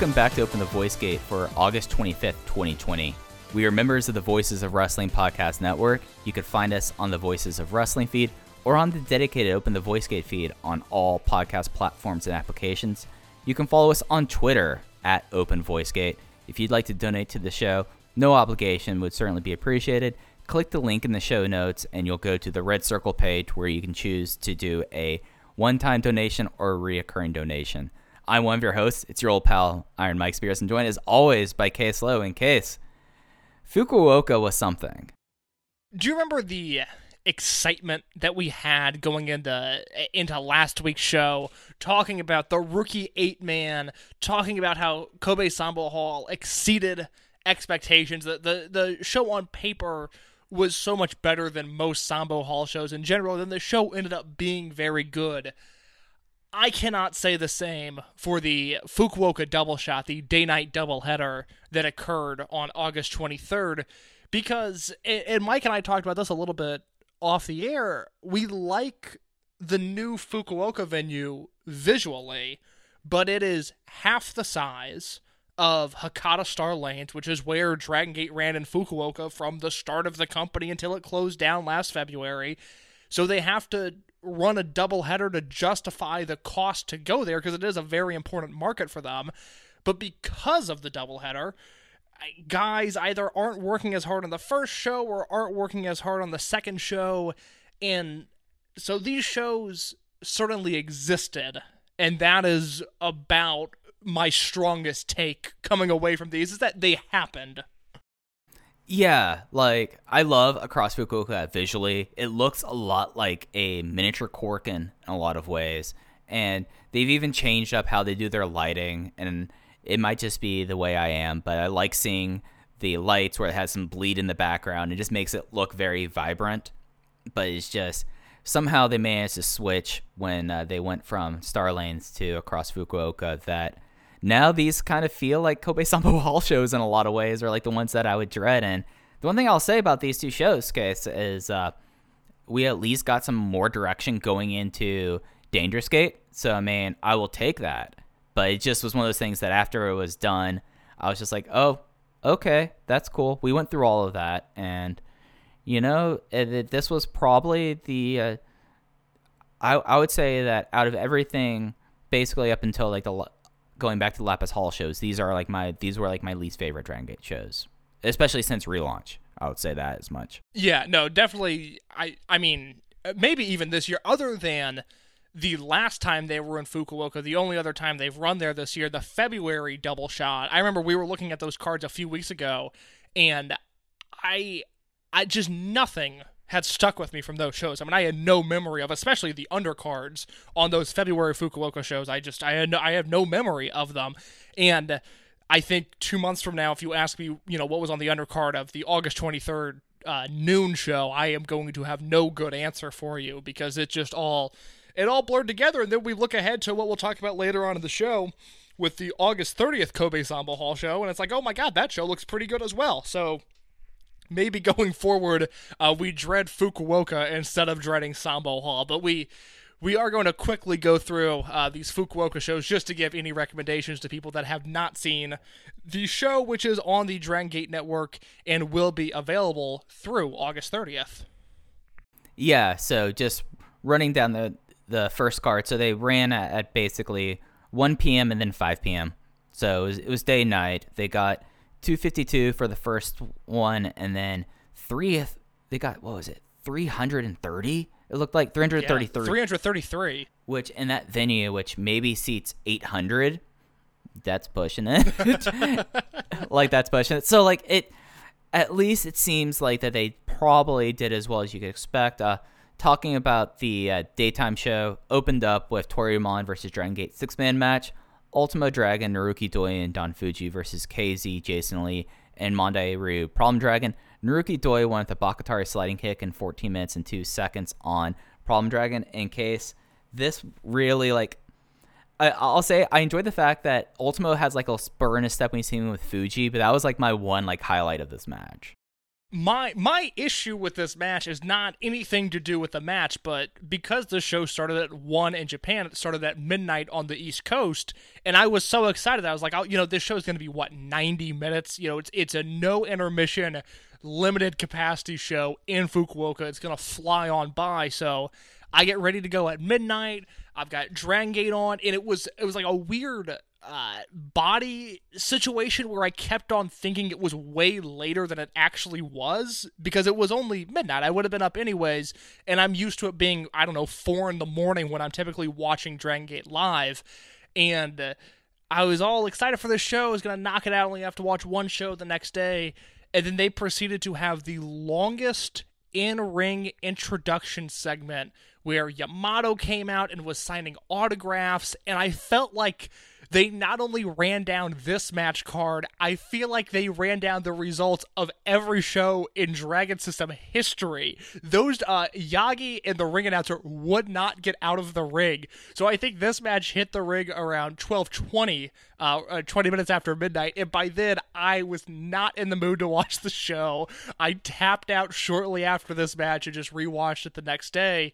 Welcome back to Open the Voice Gate for August 25th, 2020. We are members of the Voices of Wrestling Podcast Network. You can find us on the Voices of Wrestling feed or on the dedicated Open the Voice Gate feed on all podcast platforms and applications. You can follow us on Twitter at Open Voice Gate. If you'd like to donate to the show, no obligation would certainly be appreciated. Click the link in the show notes and you'll go to the red circle page where you can choose to do a one time donation or a reoccurring donation. I'm one of your hosts. It's your old pal, Iron Mike Spears, and joined as always by Case Low. In case Fukuoka was something. do you remember the excitement that we had going into into last week's show talking about the rookie eight man talking about how kobe sambo hall exceeded expectations the, the the show on paper was so much better than most sambo hall shows in general then the show ended up being very good I cannot say the same for the Fukuoka double shot, the day night double header that occurred on August 23rd, because, and Mike and I talked about this a little bit off the air, we like the new Fukuoka venue visually, but it is half the size of Hakata Star Lanes, which is where Dragon Gate ran in Fukuoka from the start of the company until it closed down last February. So they have to run a double header to justify the cost to go there because it is a very important market for them. But because of the double header, guys either aren't working as hard on the first show or aren't working as hard on the second show. And so these shows certainly existed. And that is about my strongest take coming away from these is that they happened. Yeah, like I love Across Fukuoka visually. It looks a lot like a miniature Corkin in a lot of ways. And they've even changed up how they do their lighting and it might just be the way I am, but I like seeing the lights where it has some bleed in the background. It just makes it look very vibrant. But it's just somehow they managed to switch when uh, they went from Star Lanes to Across Fukuoka that now these kind of feel like Kobe Sambo Hall shows in a lot of ways, or like the ones that I would dread. And the one thing I'll say about these two shows, Case, is uh, we at least got some more direction going into Dangerous Gate. So, I mean, I will take that. But it just was one of those things that after it was done, I was just like, oh, okay, that's cool. We went through all of that. And, you know, this was probably the. Uh, I, I would say that out of everything, basically up until like the going back to the Lapis Hall shows, these are like my these were like my least favorite Dragon Gate shows, especially since relaunch. I would say that as much. Yeah, no, definitely. I I mean, maybe even this year, other than the last time they were in Fukuoka, the only other time they've run there this year, the February double shot. I remember we were looking at those cards a few weeks ago, and I, I just nothing had stuck with me from those shows. I mean, I had no memory of, especially the undercards on those February Fukuoka shows. I just, I had, no, I have no memory of them, and I think two months from now, if you ask me, you know, what was on the undercard of the August twenty third uh, noon show, I am going to have no good answer for you because it just all, it all blurred together. And then we look ahead to what we'll talk about later on in the show with the August 30th Kobe Sambo Hall show. And it's like, oh my God, that show looks pretty good as well. So maybe going forward, uh, we dread Fukuoka instead of dreading Sambo Hall. But we we are going to quickly go through uh, these Fukuoka shows just to give any recommendations to people that have not seen the show, which is on the Dragon Gate Network and will be available through August 30th. Yeah, so just running down the the first card. So they ran at, at basically 1 p.m. and then 5 p.m. So it was, it was day and night. They got 252 for the first one, and then three. They got what was it? 330. It looked like 333 333. which in that venue, which maybe seats 800, that's pushing it. like that's pushing it. So like it, at least it seems like that they probably did as well as you could expect. Uh, talking about the uh, daytime show, opened up with Toryumon versus Dragon Gate six man match. Ultimo Dragon, Naruki Doi, and Don Fuji versus KZ, Jason Lee, and Mondai Ryu. Problem Dragon, Naruki Doi won with the Bakatare sliding kick in 14 minutes and 2 seconds on Problem Dragon. In case this really, like, I, I'll say I enjoyed the fact that Ultimo has, like, a spur in his step when see him with Fuji, but that was, like, my one, like, highlight of this match. My my issue with this match is not anything to do with the match, but because the show started at one in Japan, it started at midnight on the East Coast, and I was so excited. I was like, oh, you know, this show is going to be what ninety minutes. You know, it's it's a no intermission, limited capacity show in Fukuoka. It's going to fly on by. So I get ready to go at midnight. I've got Dragon Gate on, and it was it was like a weird uh, body situation where I kept on thinking it was way later than it actually was because it was only midnight. I would have been up anyways, and I'm used to it being I don't know four in the morning when I'm typically watching Dragon Gate live, and. Uh, I was all excited for this show. I was going to knock it out. Only have to watch one show the next day. And then they proceeded to have the longest in ring introduction segment where Yamato came out and was signing autographs. And I felt like they not only ran down this match card, I feel like they ran down the results of every show in Dragon System history. Those uh, Yagi and the ring announcer would not get out of the ring. So I think this match hit the ring around 12:20, uh, uh, 20 minutes after midnight, and by then I was not in the mood to watch the show. I tapped out shortly after this match and just rewatched it the next day.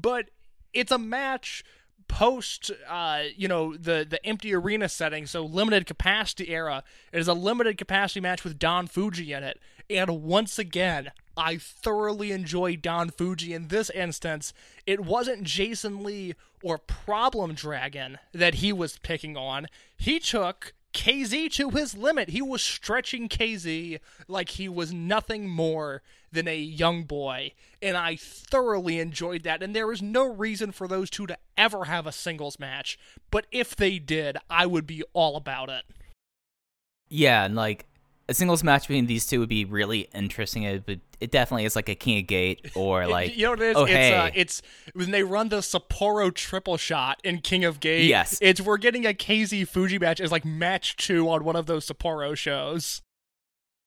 But it's a match post uh you know the the empty arena setting so limited capacity era it is a limited capacity match with don fuji in it. And once again i thoroughly enjoyed don fuji in this instance. It wasn't jason lee or problem dragon that he was picking on. He took KZ to his limit. He was stretching KZ like he was nothing more than a young boy. And I thoroughly enjoyed that. And there is no reason for those two to ever have a singles match. But if they did, I would be all about it. Yeah, and like a singles match between these two would be really interesting. It, but it definitely is like a King of Gate or like you know what it is? oh it's hey, uh, it's when they run the Sapporo triple shot in King of Gate. Yes. It's we're getting a KZ Fuji match as like match two on one of those Sapporo shows.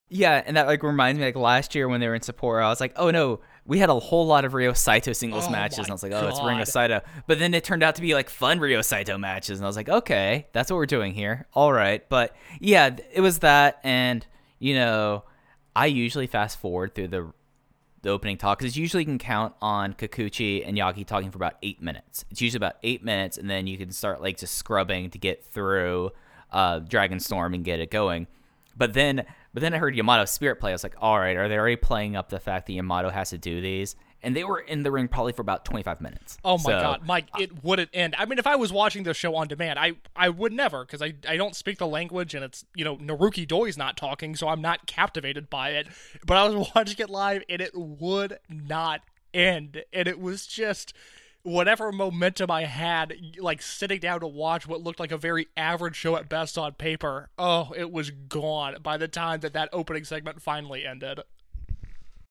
yeah, and that like reminds me like last year when they were in Sapporo, I was like, oh no, we had a whole lot of Ryo Saito singles Oh matches, and I was like, oh, it's Ryo Saito. But then it turned out to be like fun Ryo Saito matches, and I was like, okay, that's what we're doing here. All right, but yeah, it was that, and you know, I usually fast forward through the the opening talk because usually you can count on Kikuchi and Yagi talking for about eight minutes. It's usually about eight minutes, and then you can start like just scrubbing to get through uh, Dragon Storm and get it going. But then, but then I heard Yamato Spirit play. I was like, all right, are they already playing up the fact that Yamato has to do these? And they were in the ring probably for about twenty five minutes. Oh my So, god, Mike, uh, it wouldn't end. I mean, if I was watching the show on demand, I I would never because I I don't speak the language and it's you know Naruki Doi's not talking, so I'm not captivated by it. But I was watching it live and it would not end, and it was just whatever momentum I had, like sitting down to watch what looked like a very average show at best on paper. Oh, it was gone by the time that that opening segment finally ended.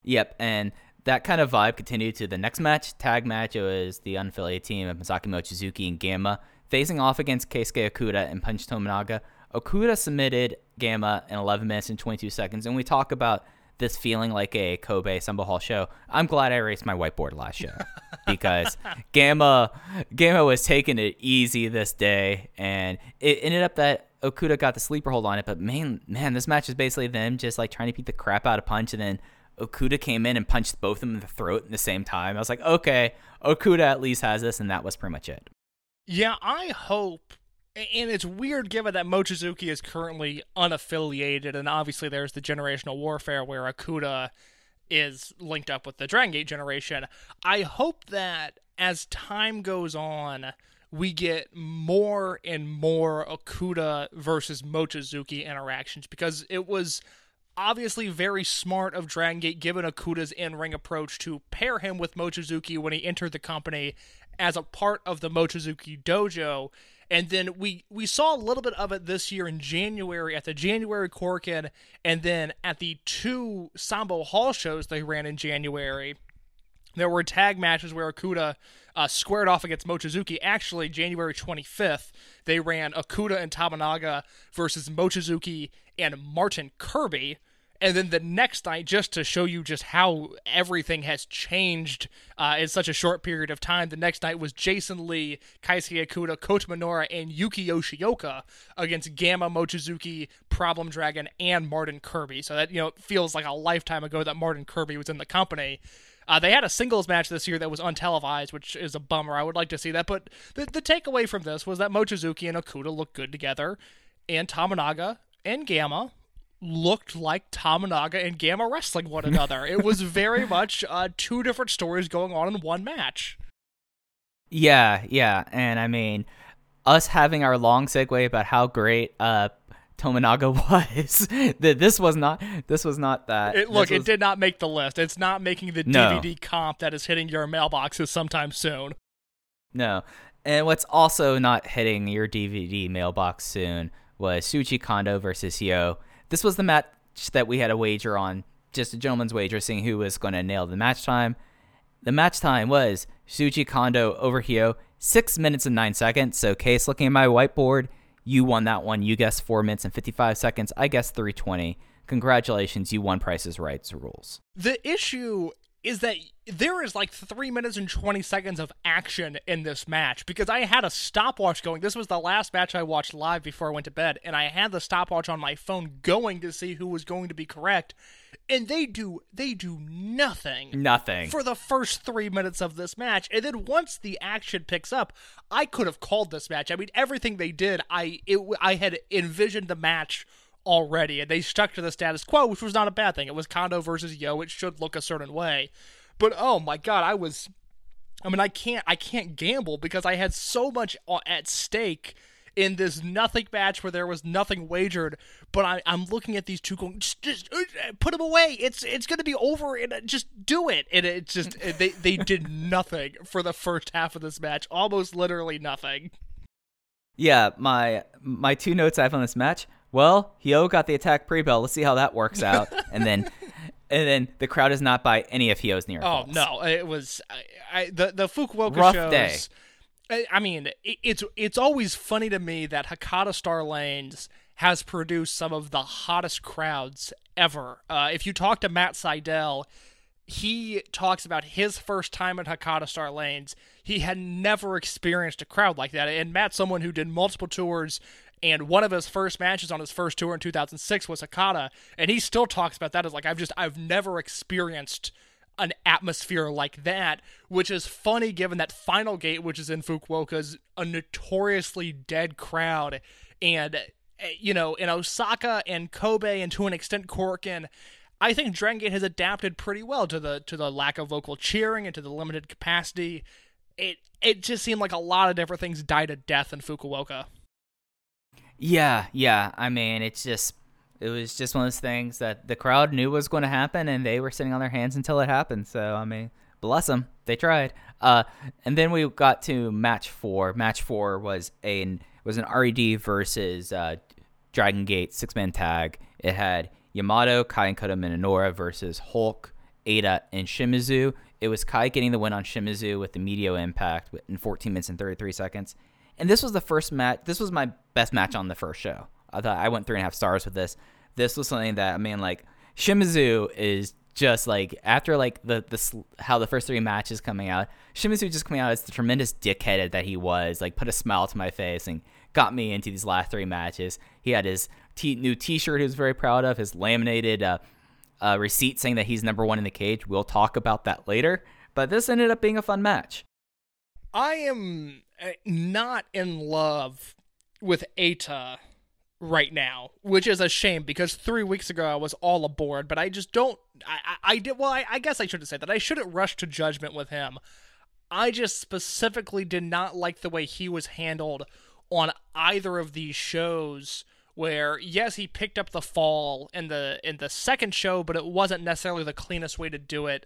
Yep, and that kind of vibe continued to the next match. Tag match it was the unaffiliated team of Masaki Mochizuki and Gamma facing off against Keisuke Okuda and Punch Tominaga. Okuda submitted Gamma in 11 minutes and 22 seconds, and we talk about this feeling like a Kobe Sambo Hall show. I'm glad I erased my whiteboard last show because Gamma Gamma was taking it easy this day, and it ended up that Okuda got the sleeper hold on it. But man, man, this match is basically them just like trying to beat the crap out of Punch, and then Okuda came in and punched both of them in the throat at the same time. I was like, okay, Okuda at least has this, and that was pretty much it. Yeah, I hope. And it's weird given that Mochizuki is currently unaffiliated, and obviously there's the generational warfare where Akuda is linked up with the Dragon Gate generation. I hope that as time goes on, we get more and more Akuda versus Mochizuki interactions because it was obviously very smart of Dragon Gate given Akuda's in-ring approach to pair him with Mochizuki when he entered the company as a part of the Mochizuki dojo. And then we we saw a little bit of it this year in January at the January Corkin, and then at the two Sambo Hall shows they ran in January. There were tag matches where Akuda uh, squared off against Mochizuki. Actually, January 25th, they ran Akuda and Tamanaga versus Mochizuki and Martin Kirby. And then the next night, just to show you just how everything has changed uh, in such a short period of time, the next night was Jason Lee, Keisuke Okuda, Kota Minoura, and Yuki Yoshioka against Gamma Mochizuki, Problem Dragon, and Martin Kirby. So that you know feels like a lifetime ago that Martin Kirby was in the company. Uh, they had a singles match this year that was untelevised, which is a bummer. I would like to see that. But the, the takeaway from this was that Mochizuki and Okuda looked good together, and Tamanaga and Gamma looked like Tamanaga and Gamma wrestling one another. it was very much uh, two different stories going on in one match. Yeah, yeah, and I mean, us having our long segue about how great uh Tominaga was. this was not this was not that. It, look, This it did not make the list. It's not making the No. DVD comp that is hitting your mailboxes sometime soon. No. And what's also not hitting your DVD mailbox soon was Shuji Kondo versus Hyo. This was the match that we had a wager on, just a gentleman's wager, seeing who was going to nail the match time. The match time was Shuji Kondo over Hyo, six minutes and nine seconds. So, Case, looking at my whiteboard, you won that one. You guessed four minutes and 55 seconds. I guessed 320. Congratulations, you won Price Is Right rules. The issue is that there is like three minutes and 20 seconds of action in this match because I had a stopwatch going. This was the last match I watched live before I went to bed, and I had the stopwatch on my phone going to see who was going to be correct. And they do they do nothing Nothing. for the first three minutes of this match, and then once the action picks up, I could have called this match. I mean, everything they did, I it I had envisioned the match already, and they stuck to the status quo, which was not a bad thing. It was Kondo versus Yo. It should look a certain way, but oh my god, I was. I mean, I can't I can't gamble because I had so much at stake in this nothing match where there was nothing wagered. But I, I'm looking at these two going, just, just uh, put them away. It's it's gonna be over, and uh, just do it. And it just they they did nothing for the first half of this match, almost literally nothing. Yeah, my my two notes I have on this match. Well, Hyo got the attack pre-bell. Let's see how that works out. and then and then the crowd is not by any of Hyo's near Oh no, it was I, I the the Fukuoka Rough shows. day. I, I mean, it, it's it's always funny to me that Hakata Star Lanes has produced some of the hottest crowds ever. Uh, if you talk to Matt Sydal, he talks about his first time at Hakata Star Lanes. He had never experienced a crowd like that. And Matt's someone who did multiple tours, and one of his first matches on his first tour in 2006 was Hakata, and he still talks about that as like I've just I've never experienced an atmosphere like that, which is funny given that Final Gate, which is in Fukuoka, is a notoriously dead crowd, and eh, you know in Osaka and Kobe and to an extent Corkin. I think Dragon Gate has adapted pretty well to the to the lack of vocal cheering and to the limited capacity. It it just seemed like a lot of different things died a death in Fukuoka. Yeah, yeah. I mean, it's just it was just one of those things that the crowd knew was going to happen, and they were sitting on their hands until it happened. So I mean, bless them, they tried. Uh, and then we got to match four. Match four was a was an RED versus uh, Dragon Gate six man tag. It had Yamato, Kai, and Kota Minoura versus Hulk, Eita, and Shimizu. It was Kai getting the win on Shimizu with the Medio Impact in 14 minutes and 33 seconds. And this was the first match. This was my best match on the first show. I thought I went three and a half stars with this. This was something that I mean, like Shimizu is just like after like the the how the first three matches coming out. Shimizu just coming out as the tremendous dickhead that he was. Like put a smile to my face and got me into these last three matches. He had his t- new T-shirt he was very proud of. His laminated uh, uh, receipt saying that he's number one in the cage. We'll talk about that later. But this ended up being a fun match. I am Uh, not in love with Eita right now, which is a shame because three weeks ago I was all aboard, but I just don't. I, I, I did. Well, I, I guess I shouldn't say that. I shouldn't rush to judgment with him. I just specifically did not like the way he was handled on either of these shows where yes he picked up the fall in the in the second show but it wasn't necessarily the cleanest way to do it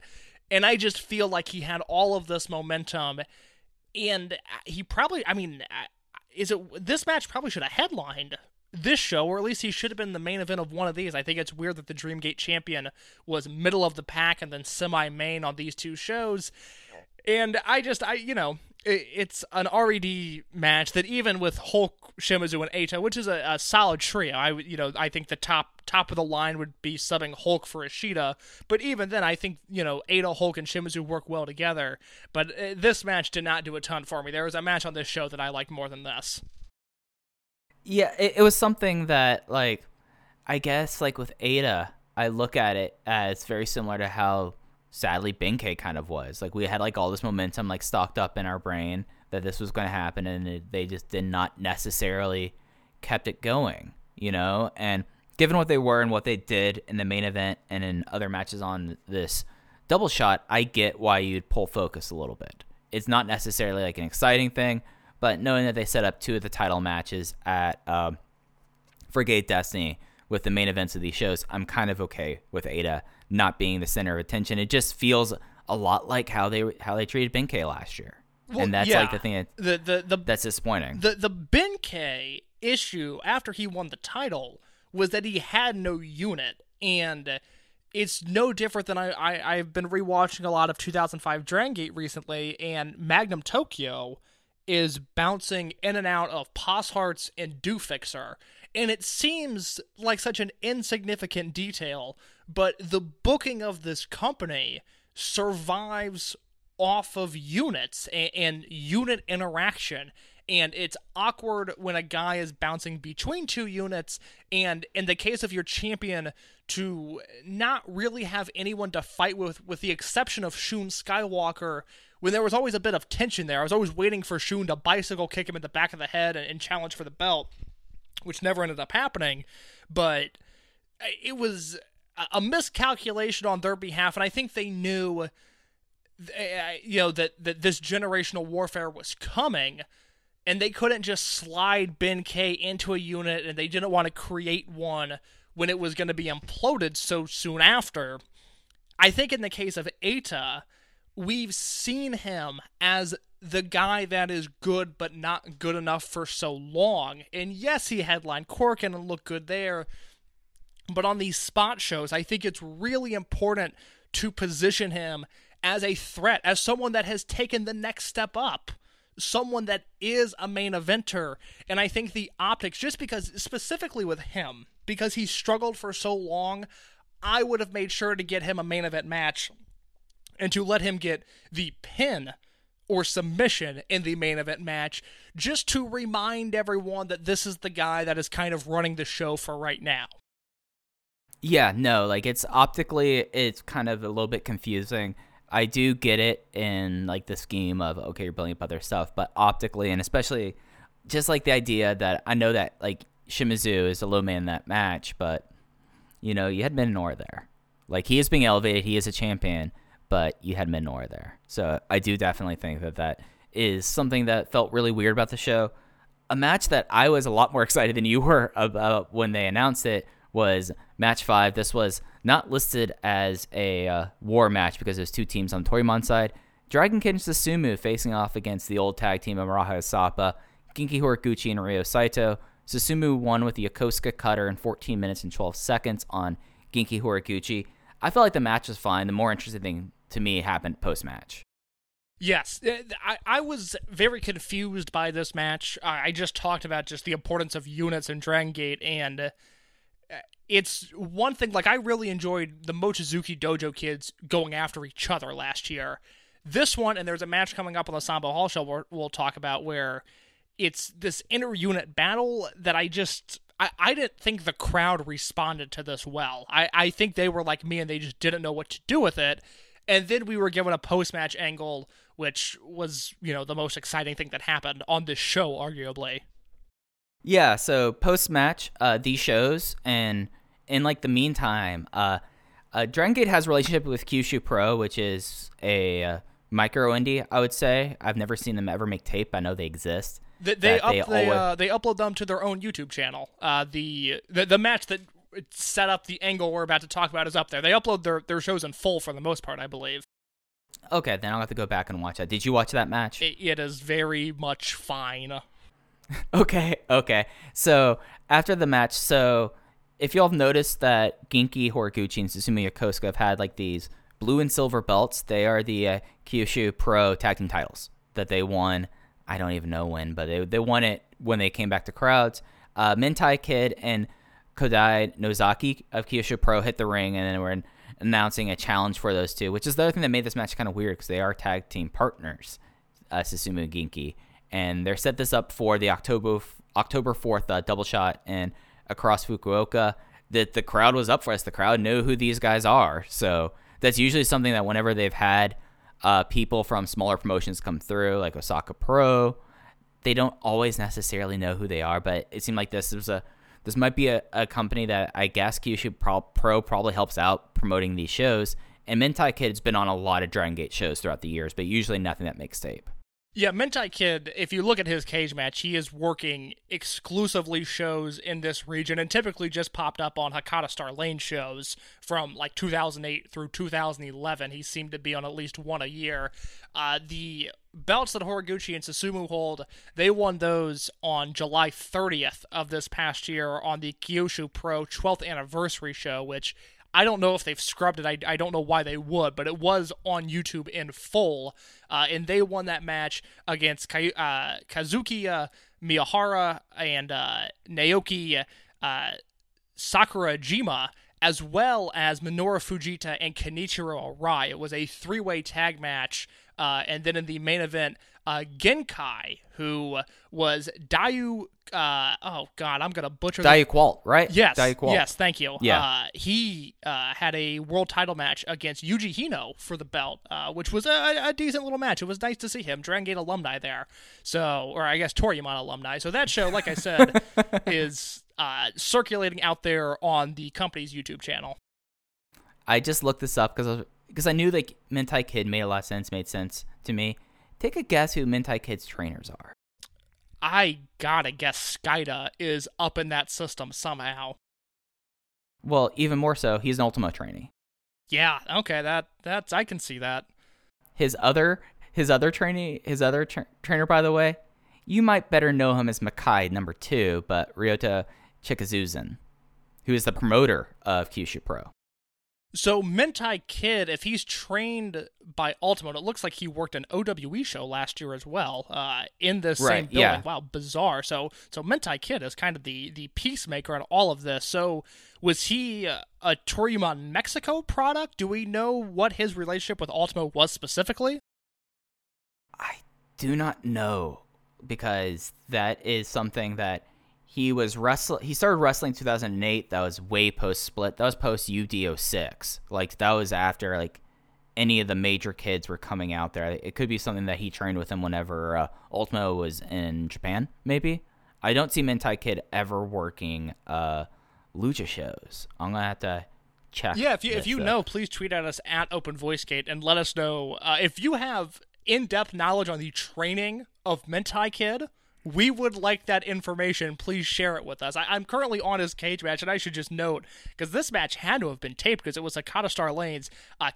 and I just feel like he had all of this momentum and uh, he probably I mean uh, is it this match probably should have headlined this show, or at least he should have been the main event of one of these. I think it's weird that the Dreamgate champion was middle of the pack and then semi main on these two shows. And I just, I, you know, it's an RED match that even with Hulk, Shimizu, and Eita, which is a, a solid trio, I, you know, I think the top top of the line would be subbing Hulk for Ishida. But even then, I think you know, Eita, Hulk, and Shimizu work well together. But uh, this match did not do a ton for me. There was a match on this show that I liked more than this. Yeah, it, it was something that like I guess like with Eita, I look at it as very similar to how sadly Benkei kind of was. Like we had like all this momentum like stocked up in our brain that this was going to happen and it, they just did not necessarily kept it going, you know? And given what they were and what they did in the main event and in other matches on this double shot, I get why you'd pull focus a little bit. It's not necessarily like an exciting thing, but knowing that they set up two of the title matches at um, for Gate Destiny with the main events of these shows, I'm kind of okay with Eita not being the center of attention. It just feels a lot like how they how they treated Benkei last year, and that's like the thing that, the the the that's disappointing. the the Benkei issue after he won the title was that he had no unit, and it's no different than I, I I've been rewatching a lot of 2005 Dragon Gate recently, and Magnum Tokyo is bouncing in and out of Poss Hearts and Do Fixer. And it seems like such an insignificant detail, but the booking of this company survives off of units and, and unit interaction. And it's awkward when a guy is bouncing between two units, and in the case of your champion, to not really have anyone to fight with, with the exception of Shun Skywalker, when there was always a bit of tension there. I was always waiting for Shun to bicycle kick him in the back of the head and, and challenge for the belt, which never ended up happening. But it was a- miscalculation on their behalf, and I think they knew, you know, that that this generational warfare was coming, and they couldn't just slide Benkei into a unit, and they didn't want to create one when it was going to be imploded so soon after. I think in the case of Eita, we've seen him as the guy that is good but not good enough for so long. And yes, he headlined Corkin and looked good there. But on these spot shows, I think it's really important to position him as a threat, as someone that has taken the next step up, someone that is a main eventer. And I think the optics, just because specifically with him, because he struggled for so long, I would have made sure to get him a main event match and to let him get the pin or submission in the main event match just to remind everyone that this is the guy that is kind of running the show for right now. Yeah, no, like it's optically it's kind of a little bit confusing. I do get it in like the scheme of okay, you're building up other stuff, but optically and especially just like the idea that I know that like Shimizu is a low man in that match, but you know, you had Minoru there. Like he is being elevated, he is a champion, but you had Minoru there. So I do definitely think that that is something that felt really weird about the show. A match that I was a lot more excited than you were about when they announced it was match five. This was not listed as a uh, war match because there's two teams on Toryumon's side. Dragon Kid and Susumu facing off against the old tag team of Maraha Sapa, Horiguchi, and Ryo Saito. Susumu won with the Yokosuka cutter in 14 minutes and 12 seconds on Genki Horiguchi. I felt like the match was fine. The more interesting thing to me happened post match. Yes, uh, I, I was very confused by this match. I just talked about just the importance of units in Dragon Gate, and uh, it's one thing. Like I really enjoyed the Mochizuki Dojo kids going after each other last year. This one, and there's a match coming up on the Sambo Hall show we're, we'll talk about where it's this inter unit battle that I just I, I didn't think the crowd responded to this well. I, I think they were like me and they just didn't know what to do with it. And then we were given a post match angle, which was, you know, the most exciting thing that happened on this show, arguably. Yeah, so post match, uh, these shows, and in like the meantime, uh, uh, Dragon Gate has a relationship with Kyushu Pro, which is a uh, micro indie. I would say I've never seen them ever make tape. I know they exist. They they, up, they they, always- uh, they upload them to their own YouTube channel. Uh, the, the the match that set up the angle we're about to talk about is up there. They upload their, their shows in full for the most part, I believe. Okay, then I'll have to go back and watch that. Did you watch that match? It, it is very much fine. Okay, okay. So after the match, so if y'all have noticed that Genki, Horiguchi, and Susumu Yokosuka have had like these blue and silver belts, they are the uh, Kyushu Pro Tag Team titles that they won. I don't even know when, but they they won it when they came back to crowds. Uh, Mentai Kid and Kodai Nozaki of Kyushu Pro hit the ring, and then we're announcing a challenge for those two, which is the other thing that made this match kind of weird because they are tag team partners, uh, Susumu and and they're set this up for the October October fourth uh, double shot and across Fukuoka. That the crowd was up for us. The crowd knew who these guys are, so that's usually something that whenever they've had uh, people from smaller promotions come through, like Osaka Pro, they don't always necessarily know who they are, but it seemed like this was a this might be a, a company that I guess Kyushu Pro, Pro probably helps out promoting these shows. And Mentai Kid's been on a lot of Dragon Gate shows throughout the years, but usually nothing that makes tape. Yeah, Mentai Kid, if you look at his cage match, he is working exclusively shows in this region and typically just popped up on Hakata Star Lane shows from like 2008 through 2011. He seemed to be on at least one a year. Uh, the belts that Horiguchi and Susumu hold, they won those on July 30th of this past year on the Kyushu Pro 12th anniversary show, which I don't know if they've scrubbed it. I, I don't know why they would, but it was on YouTube in full. Uh, and they won that match against uh, Kazuki uh, Miyahara and uh, Naoki uh, Sakurajima, as well as Minoru Fujita and Kenichiro Arai. It was a three way tag match. Uh, and then in the main event, uh, Genkai, who was Dayu. Uh, oh, God, I'm to butcher. Dayu Qualt, right? Yes. Dayu Qualt. Yes, thank you. Yeah. Uh, he uh, had a world title match against Yuji Hino for the belt, uh, which was a, a decent little match. It was nice to see him. Dragon Gate alumni there. So, or I guess Toryumon alumni. So that show, like I said, is uh, circulating out there on the company's YouTube channel. I just looked this up because because I knew like Mentai Kid made a lot of sense, made sense to me. Take a guess who Mentai Kid's trainers are. I gotta guess Skayde is up in that system somehow. Well, even more so, he's an Ultimo trainee. Yeah, okay, that that's I can see that. His other his other trainee his other tra- trainer, by the way, you might better know him as Makai number two, but Ryota Chikuzen, who is the promoter of Kyushu Pro. So Mentai Kid, if he's trained by Ultimate, it looks like he worked an OWE show last year as well, uh, in this same building. yeah. Wow, bizarre. So so Mentai Kid is kind of the the peacemaker in all of this. So was he uh, a Toryumon Mexico product? Do we know what his relationship with Ultimo was specifically? I do not know because that is something that he was wrestling. He started wrestling 2008. That was way post split. That was post UDO6. Like that was after like any of the major kids were coming out there. It could be something that he trained with him whenever uh, Ultimo was in Japan. Maybe I don't see Mentai Kid ever working uh, lucha shows. I'm gonna have to check. Yeah, if you if you uh, know, please tweet at us at Open Voice Gate and let us know uh, if you have in depth knowledge on the training of Mentai Kid. We would like that information. Please share it with us. I, I'm currently on his cage match, and I should just note because this match had to have been taped because it was Hakata Star Lanes, uh,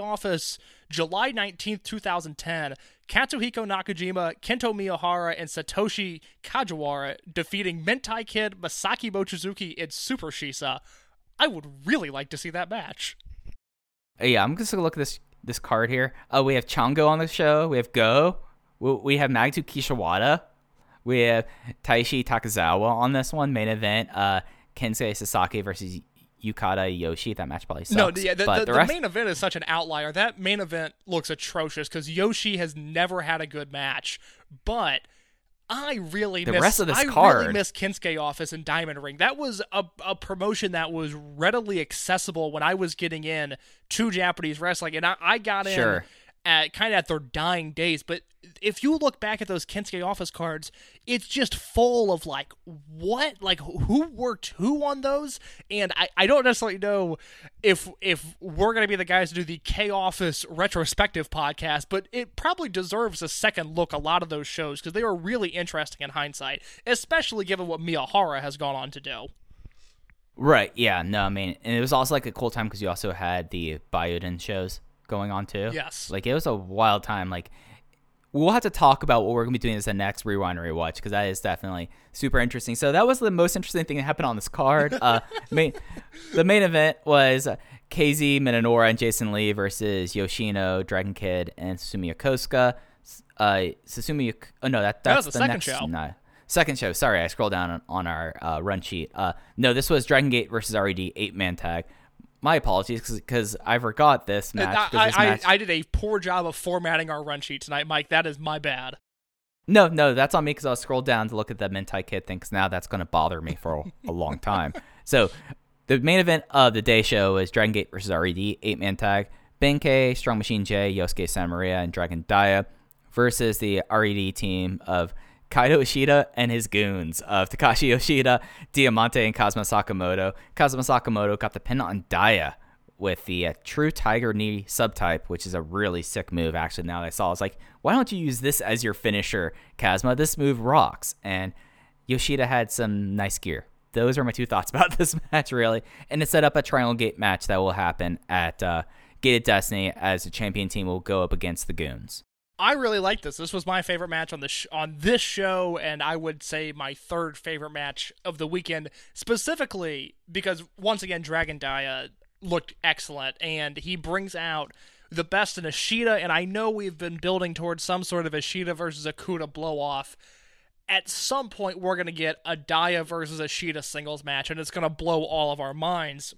office, July 19th, 2010. Katsuhiko Nakajima, Kento Miyahara, and Satoshi Kajiwara defeating Mentai Kid, Masaki Mochizuki, and Super Shisa. I would really like to see that match. Uh, Yeah, I'm just gonna look at this this card here. Oh, we have Chango on the show. We have Go. We, we have Magatu Kishawada. We have Taishi Takazawa on this one main event. Uh, Kensuke Sasaki versus Yutaka Yoshie. That match probably sucks. No, the, the, but the, the the rest, main event is such an outlier. That main event looks atrocious because Yoshie has never had a good match. But I really The miss, rest of this I really miss Kensuke Office and Diamond Ring. That was a, a promotion that was readily accessible when I was getting in to Japanese wrestling, and I, I got in Sure. At kind of at their dying days. But if you look back at those Kensuke office cards, it's just full of like what, like who worked who on those, and I, I don't necessarily know if if we're gonna be the guys to do the K Office retrospective podcast, but it probably deserves a second look. A lot of those shows because they were really interesting in hindsight, especially given what Miyahara has gone on to do. Right. Yeah. No. I mean, and it was also like a cool time because you also had the Bioden shows going on too. Yes. Like it was a wild time. Like we'll have to talk about what we're gonna be doing as the next rewind and rewatch because that is definitely super interesting. So that was the most interesting thing that happened on this card. Uh, main, the main event was KZ Minoura and Jason Lee versus Yoshino, Dragon Kid, and Susumu Yokosuka. Uh, Susumu. Oh no, that That that's was the the second next, show. No, second show. Sorry, I scrolled down on, on our uh, run sheet. Uh, no, this was Dragon Gate versus RED eight man tag. My apologies because I forgot this uh, match. 'cause I, this I, match- I did a poor job of formatting our run sheet tonight, Mike. That is my bad. No, no, that's on me because I'll scroll down to look at the Mentai Kid thing because now that's going to bother me for a, a long time. So, the main event of the day show is Dragon Gate versus RED, eight man tag. Benkei, Strong Machine J, Yosuke Santa Maria, and Dragon Dia versus the RED team of Kaito Ishida and his goons of Takashi Yoshida, Diamante, and Kazuma Sakamoto. Kazuma Sakamoto got the pin on Dia with the uh, True Tiger Knee subtype, which is a really sick move. Actually, now that I saw, I was like, why don't you use this as your finisher, Kazuma? This move rocks. And Yoshida had some nice gear. Those are my two thoughts about this match, really. And it set up a Triangle Gate match that will happen at uh, Gated Destiny as the champion team will go up against the Goons. I really like this. This was my favorite match on the sh- on this show, and I would say my third favorite match of the weekend, specifically because once again, Dragon Dia looked excellent, and he brings out the best in Ishida. And I know we've been building towards some sort of Ishida versus Akuda blow off. At some point, we're gonna get a Dia versus Ishida singles match, and it's gonna blow all of our minds.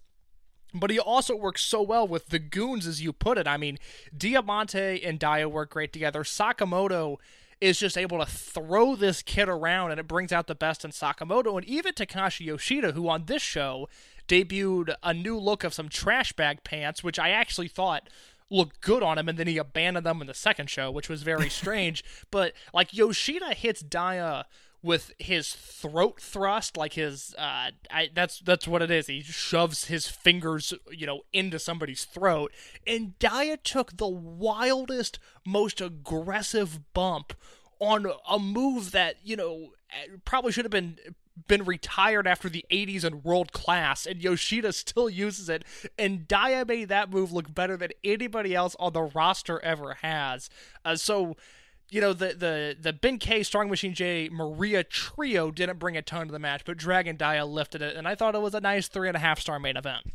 But he also works so well with the goons, as you put it. I mean, Diamante and Dia work great together. Sakamoto is just able to throw this kid around, and it brings out the best in Sakamoto. And even Takashi Yoshida, who on this show debuted a new look of some trash bag pants, which I actually thought looked good on him, and then he abandoned them in the second show, which was very strange. But like Yoshida hits Dia with his throat thrust, like his uh, I, that's that's what it is. He shoves his fingers, you know, into somebody's throat, and Dia took the wildest, most aggressive bump on a move that you know probably should have been been retired after the 80s and world class. And Yoshida still uses it. And Dia made that move look better than anybody else on the roster ever has. Uh, so you know the the the Benkei Strong Machine J Maria trio didn't bring a ton to the match but Dragon Dia lifted it and I thought it was a nice three and a half star main event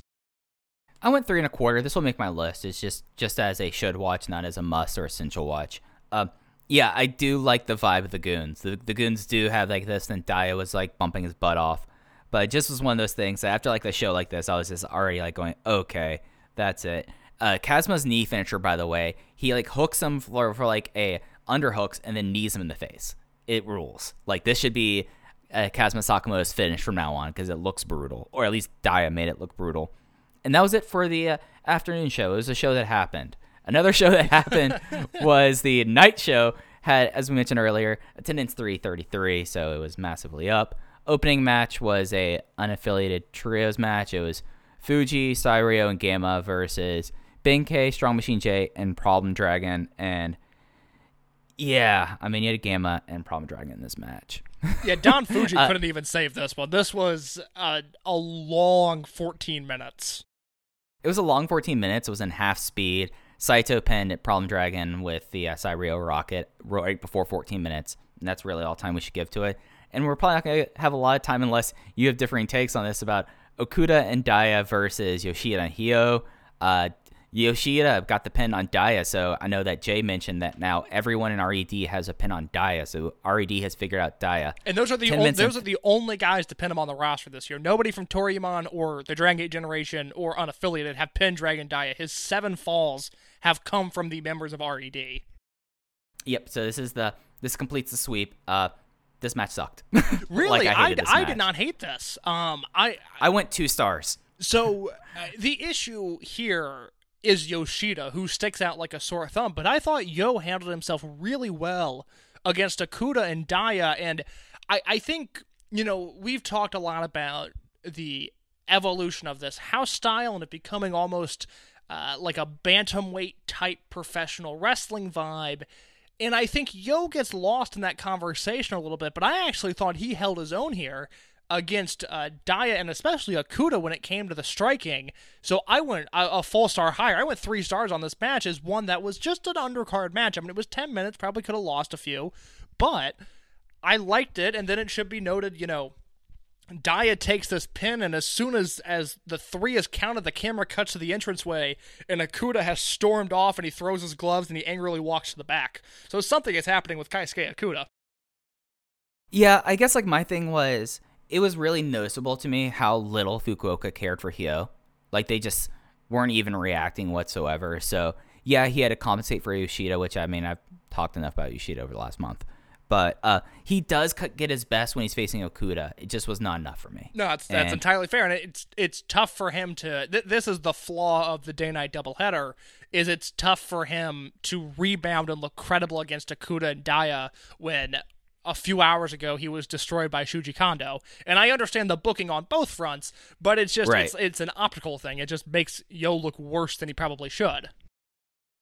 I went three and a quarter. This will make my list. It's just just as a should watch, not as a must or essential watch. Um, yeah, I do like the vibe of the goons. The, the goons do have like this, and Dia was like bumping his butt off. But it just was one of those things. That after like the show like this, I was just already like going, okay, that's it. Uh, Kazuma's knee finisher, by the way, he like hooks him for, for like a underhooks and then knees him in the face. It rules. Like this should be uh, Kazuma Sakamoto's finish from now on because it looks brutal, or at least Dia made it look brutal. And that was it for the uh, afternoon show. It was a show that happened. Another show that happened was the night show. Had, as we mentioned earlier, attendance 333, so it was massively up. Opening match was a unaffiliated trios match. It was Fuji, Cyrio, and Gamma versus Benkei, Strong Machine J, and Problem Dragon. And yeah, I mean, you had Gamma and Problem Dragon in this match. yeah Don Fuji Uh, couldn't even save this one this was uh, a long 14 minutes It was a long 14 minutes. It was in half speed. Saito pinned at Problem Dragon with the uh, Cyrio rocket right before 14 minutes. And that's really all time we should give to it. And we're probably not going to have a lot of time unless you have differing takes on this about Okuda and Dia versus Yoshida and Hio. Uh, Yoshida got the pin on Dia, so I know that Jay mentioned that now everyone in RED has a pin on Dia, so RED has figured out Dia. And those are the 10 on- minutes those in- are the only guys to pin him on the roster this year. Nobody from Toryumon or the Dragon Gate Generation or unaffiliated have pinned Dragon Dia. His seven falls have come from the members of RED. Yep, so this is the this completes the sweep. Uh, this match sucked. Really, like I, I, hated this I did not hate this. Um, I I went two stars. so uh, the issue here is Yoshida, who sticks out like a sore thumb. But I thought Yo handled himself really well against Akuda and Dia. And I, I think, you know, we've talked a lot about the evolution of this house style and it becoming almost uh, like a bantamweight type professional wrestling vibe. And I think Yo gets lost in that conversation a little bit, but I actually thought he held his own here against uh, and especially Okuda when it came to the striking. So I went a, a full star higher. I went three stars on this match as one that was just an undercard match. I mean, it was 10 minutes, probably could have lost a few, but I liked it. And then it should be noted, you know, Dia takes this pin, and as soon as as the three is counted, the camera cuts to the entranceway, and Okuda has stormed off, and he throws his gloves, and he angrily walks to the back. So something is happening with Keisuke Okuda. Yeah, I guess like my thing was it was really noticeable to me how little Fukuoka cared for Hyo. Like they just weren't even reacting whatsoever. So yeah, he had to compensate for Yoshida, which I mean I've talked enough about Yoshida over the last month. But uh, he does get his best when he's facing Okuda. It just was not enough for me. No, that's that's And- entirely fair, and it's it's tough for him to. Th- this is the flaw of the day night doubleheader. Is it's tough for him to rebound and look credible against Okuda and Dia when a few hours ago he was destroyed by Shuji Kondo. And I understand the booking on both fronts, but it's just Right. it's it's an optical thing. It just makes Yo look worse than he probably should.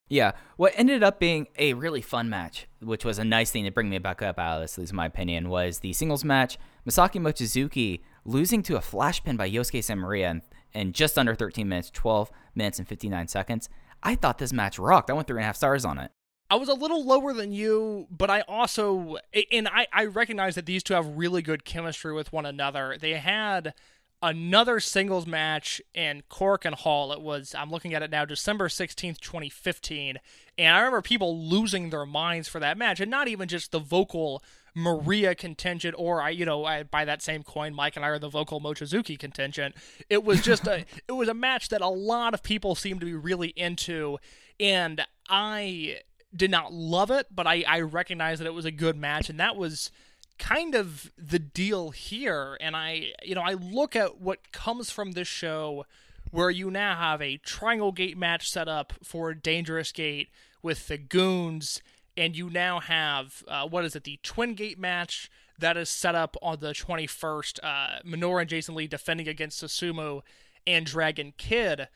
Yeah, what ended up being a really fun match, which was a nice thing to bring me back up out of this, at least in my opinion, was the singles match. Masaki Mochizuki losing to a flash pin by Yosuke Santa Maria in, in just under 13 minutes, 12 minutes and 59 seconds. I thought this match rocked. I went three and a half stars on it. I was a little lower than you, but I also and I, I recognize that these two have really good chemistry with one another. They had another singles match in Korakuen Hall. It was I'm looking at it now, December sixteenth, twenty fifteen, and I remember people losing their minds for that match, and not even just the vocal Maria contingent, or I, you know, I, by that same coin, Mike and I are the vocal Mochizuki contingent. It was just a, it was a match that a lot of people seemed to be really into, and I did not love it, but I, I recognize that it was a good match, and that was kind of the deal here. And I, you know, I look at what comes from this show, where you now have a Triangle Gate match set up for Dangerous Gate with the Goons, and you now have uh, what is it, the Twin Gate match that is set up on the 21st. Uh, Minoura and Jason Lee defending against Susumu and Dragon Kid.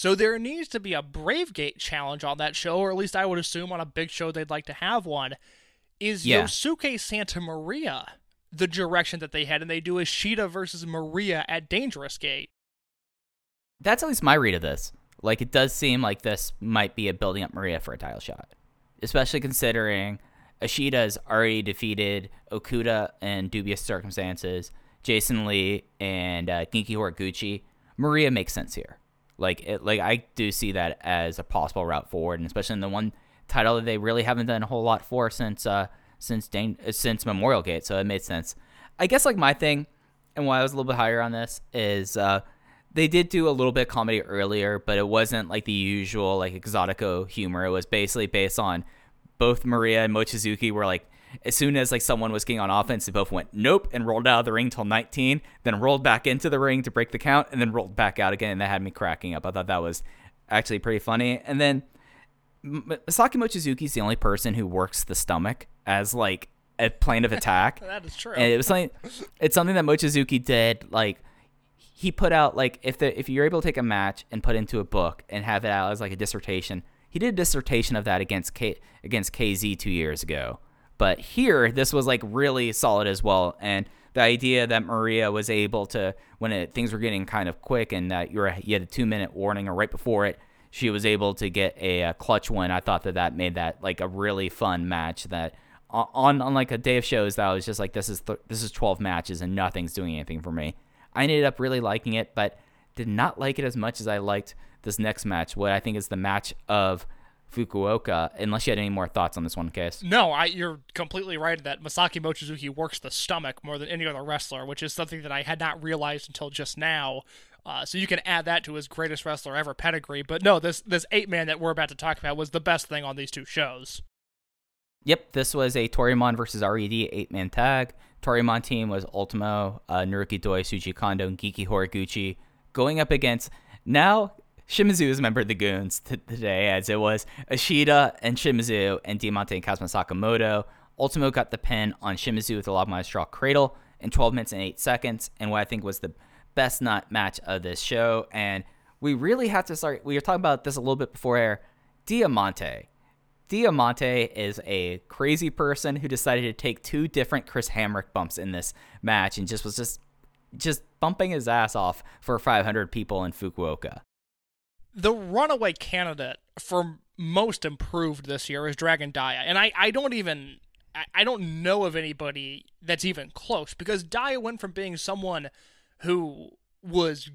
So there needs to be a Brave Gate challenge on that show, or at least I would assume on a big show they'd like to have one. Is Yeah. Yosuke Santa Maria the direction that they head, and they do Ishida versus Maria at Dangerous Gate? That's at least my read of this. Like, it does seem like this might be a building up Maria for a title shot, especially considering Ishida has already defeated Okuda in dubious circumstances, Jason Lee and uh, Genki Horiguchi. Maria makes sense here. Like, it, like I do see that as a possible route forward, and especially in the one title that they really haven't done a whole lot for since uh, since Dan- uh, since Memorial Gate. So it made sense. I guess like my thing, and why I was a little bit higher on this is. Uh, they did do a little bit of comedy earlier, but it wasn't like the usual like exotico humor. It was basically based on both Maria and Mochizuki were like as soon as like someone was getting on offense, they both went nope and rolled out of the ring till 19, then rolled back into the ring to break the count, and then rolled back out again. And that had me cracking up. I thought that was actually pretty funny. And then Masaki Mochizuki is the only person who works the stomach as like a plane of attack. That is true. And it was something. It's something that Mochizuki did. Like he put out like if the if you're able to take a match and put into a book and have it out as like a dissertation. He did a dissertation of that against K against KZ two years ago. But here, this was like really solid as well. And the idea that Maria was able to, when it, things were getting kind of quick and that you, were, you had a two minute warning or right before it, she was able to get a, uh clutch win. I thought that that made that like a really fun match. That on on like a day of shows that I was just like, this is th- this is 12 matches and nothing's doing anything for me. I ended up really liking it, but did not like it as much as I liked this next match. What I think is the match of Fukuoka. Unless you had any more thoughts on this one, case. No, I, you're completely right that Masaki Mochizuki works the stomach more than any other wrestler, which is something that I had not realized until just now. Uh, so you can add that to his greatest wrestler ever pedigree. But no, this this eight man that we're about to talk about was the best thing on these two shows. Yep, this was a Toryumon versus RED eight man tag. Toryumon team was Ultimo, uh, Naruki Doi, Shuji Kondo, and Genki Horiguchi going up against now Shimizu is a member of the Goons t- today, as it was Ishida and Shimizu and Diamante and Kazuma Sakamoto. Ultimo got the pin on Shimizu with the La Magistral Cradle in 12 minutes and 8 seconds, and what I think was the best nut match of this show. And we really have to start. We were talking about this a little bit before air. Diamante. Diamante is a crazy person who decided to take two different Chris Hamrick bumps in this match and just was just just bumping his ass off for 500 people in Fukuoka. The runaway candidate for most improved this year is Dragon Dia, and I, I don't even I, don't know of anybody that's even close because Dia went from being someone who was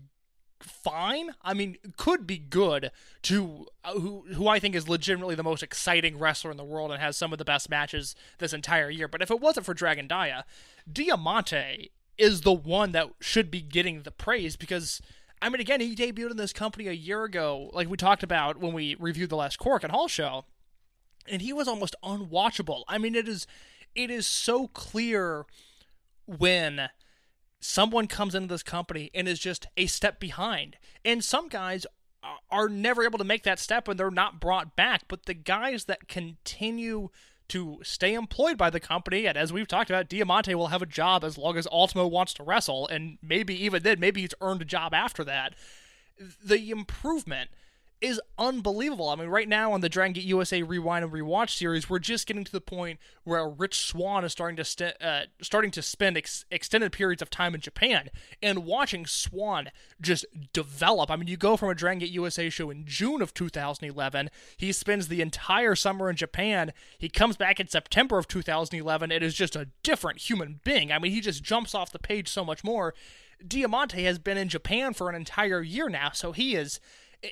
fine, I mean, could be good, to uh, who who I think is legitimately the most exciting wrestler in the world and has some of the best matches this entire year. But if it wasn't for Dragon Dia, Diamante is the one that should be getting the praise because I mean, again, he debuted in this company a year ago, like we talked about when we reviewed the last Korakuen Hall show, and he was almost unwatchable. I mean, it is it is so clear when someone comes into this company and is just a step behind, and some guys are- are never able to make that step when they're not brought back. But the guys that continue to stay employed by the company, and as we've talked about, Diamante will have a job as long as Ultimo wants to wrestle, and maybe even then, maybe he's earned a job after that. The improvement is unbelievable. I mean, right now on the Dragon Gate USA Rewind and Rewatch series, we're just getting to the point where Rich Swann is starting to st- uh, starting to spend ex- extended periods of time in Japan, and watching Swann just develop. I mean, you go from a Dragon Gate USA show in June of 2011, he spends the entire summer in Japan. He comes back in September of 2011. It is just a different human being. I mean, he just jumps off the page so much more. Diamante has been in Japan for an entire year now, so he is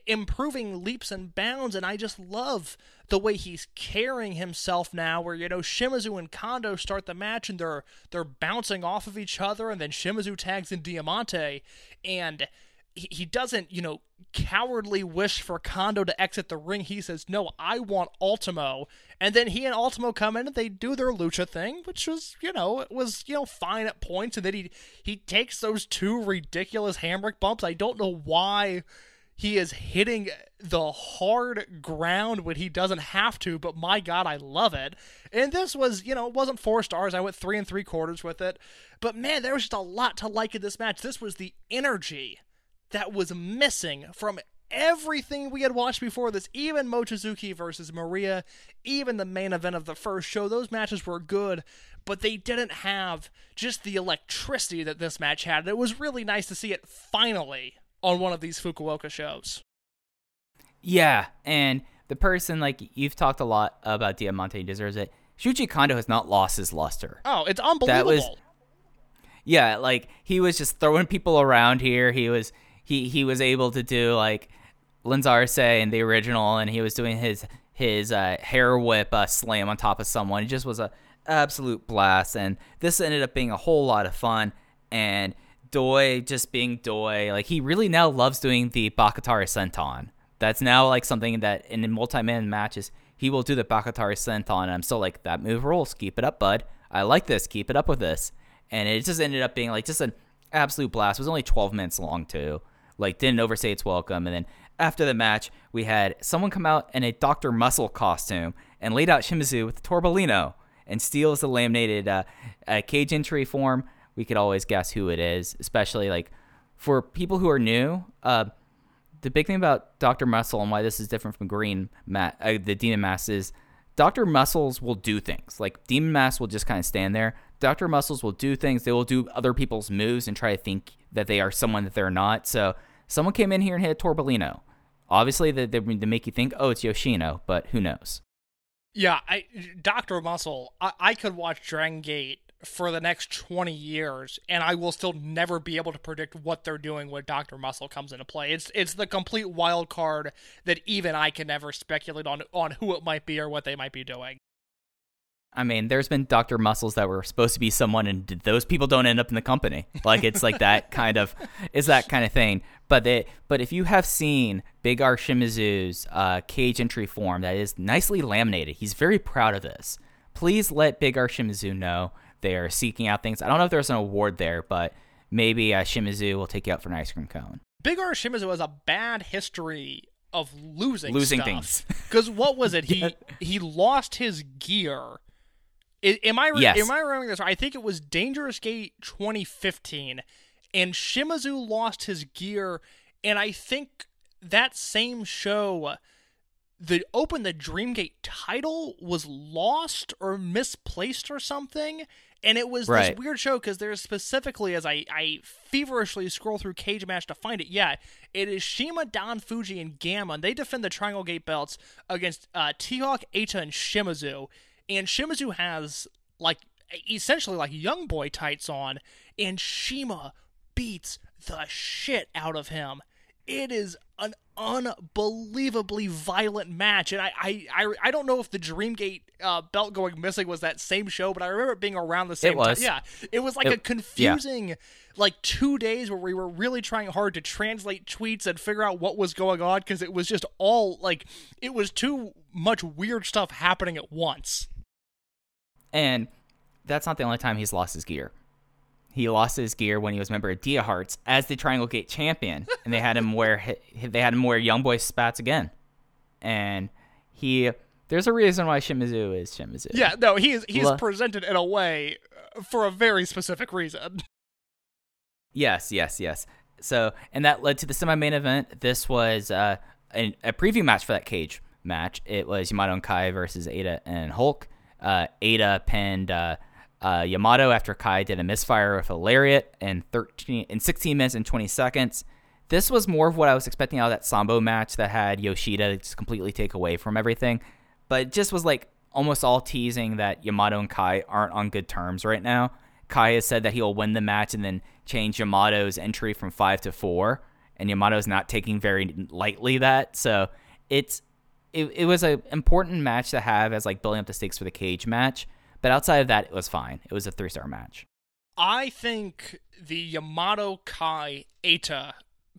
improving leaps and bounds, and I just love the way he's carrying himself now. Where you know Shimizu and Kondo start the match, and they're they're bouncing off of each other, and then Shimizu tags in Diamante, and he, he doesn't you know cowardly wish for Kondo to exit the ring. He says, "No, I want Ultimo," and then he and Ultimo come in and they do their lucha thing, which was you know it was you know fine at points, and then he he takes those two ridiculous Hamrick bumps. I don't know why he is hitting the hard ground when he doesn't have to, but my god, I love it. And this was, you know, it wasn't four stars. I went three and three quarters with it. But man, there was just a lot to like in this match. This was the energy that was missing from everything we had watched before this. Even Mochizuki versus Maria, even the main event of the first show, those matches were good, but they didn't have just the electricity that this match had. It was really nice to see it finally on one of these Fukuoka shows. Yeah, and the person like you've talked a lot about Diamante deserves it. Shuji Kondo has not lost his luster. Oh, it's unbelievable. That was- Yeah, like he was just throwing people around here. He was he he was able to do like Lanzarse in the original, and he was doing his his uh, hair whip uh, slam on top of someone. It just was a absolute blast, and this ended up being a whole lot of fun. And Doi just being Doi, like he really now loves doing the Bakatare Senton. That's now like something that in multi-man matches he will do the Bakatare Senton. And I'm still like that move rules. Keep it up, bud. I like this. Keep it up with this. And it just ended up being like just an absolute blast. It was only 12 minutes long too. Like didn't overstay its welcome. And then after the match, we had someone come out in a Dr. Muscle costume and laid out Shimizu with Torbellino and steals the laminated uh, uh, cage entry form. We could always guess who it is, especially like for people who are new. Uh, the big thing about Dr. Muscle and why this is different from Green uh, the Demon Mass, is Dr. Muscles will do things. Like Demon Mass will just kind of stand there. Dr. Muscles will do things. They will do other people's moves and try to think that they are someone that they're not. So someone came in here and hit a Torbellino. Obviously, they, they, they make you think, oh, it's Yoshino, but who knows? Yeah, I, Dr. Muscle, I, I could watch Dragon Gate for the next 20 years and I will still never be able to predict what they're doing when Dr. Muscle comes into play. It's it's the complete wild card that even I can never speculate on on who it might be or what they might be doing. I mean, there's been Dr. Muscles that were supposed to be someone, and those people don't end up in the company. Like it's like that kind of, is that kind of thing. But they, but if you have seen Big R Shimizu's uh, cage entry form that is nicely laminated, he's very proud of this. Please let Big R Shimizu know they are seeking out things. I don't know if there's an award there, but maybe uh, Shimizu will take you out for an ice cream cone. Big R Shimizu has a bad history of losing Losing stuff. things. Because what was it? He he lost his gear. I- am I re- Yes. am I remembering this? right? I think it was Dangerous Gate 2015, and Shimizu lost his gear, and I think that same show, the Open the Dreamgate title was lost or misplaced or something. And it was Right. this weird show because there's specifically, as I, I feverishly scroll through Cage Match to find it, yeah, it is Shima, Don Fuji, and Gamma, and they defend the Triangle Gate belts against uh, T-Hawk, Eita, and Shimizu. And Shimizu has, like, essentially like young boy tights on, and Shima beats the shit out of him. It is an unbelievably violent match, and I I, I, I don't know if the Dreamgate uh, belt going missing was that same show, but I remember it being around the same It was. time. Yeah, it was like It- a confusing like two days where we were really trying hard to translate tweets and figure out what was going on because it was just all like it was too much weird stuff happening at once. And that's not the only time he's lost his gear. He lost his gear when he was a member of Dia Hearts as the Triangle Gate champion, and they had him wear they had him wear Young Boy spats again. And he there's a reason why Shimizu is Shimizu. Yeah, no, he is he's La- presented in a way uh, for a very specific reason. Yes, yes, yes. So, and that led to the semi-main event. This was uh, a, a preview match for that cage match. It was Yamato and Kai versus Eita and Hulk. Uh, Eita pinned uh, uh, Yamato after Kai did a misfire with a lariat in 13 in 16 minutes and 20 seconds. This was more of what I was expecting out of that Sambo match that had Yoshida just completely take away from everything. But it just was like almost all teasing that Yamato and Kai aren't on good terms right now. Kai has said that he'll win the match and then change Yamato's entry from five to four, and Yamato's not taking very lightly that. So it's it, it was an important match to have as like building up the stakes for the cage match. But outside of that, it was fine. It was a three star match. I think the Yamato Kai Eita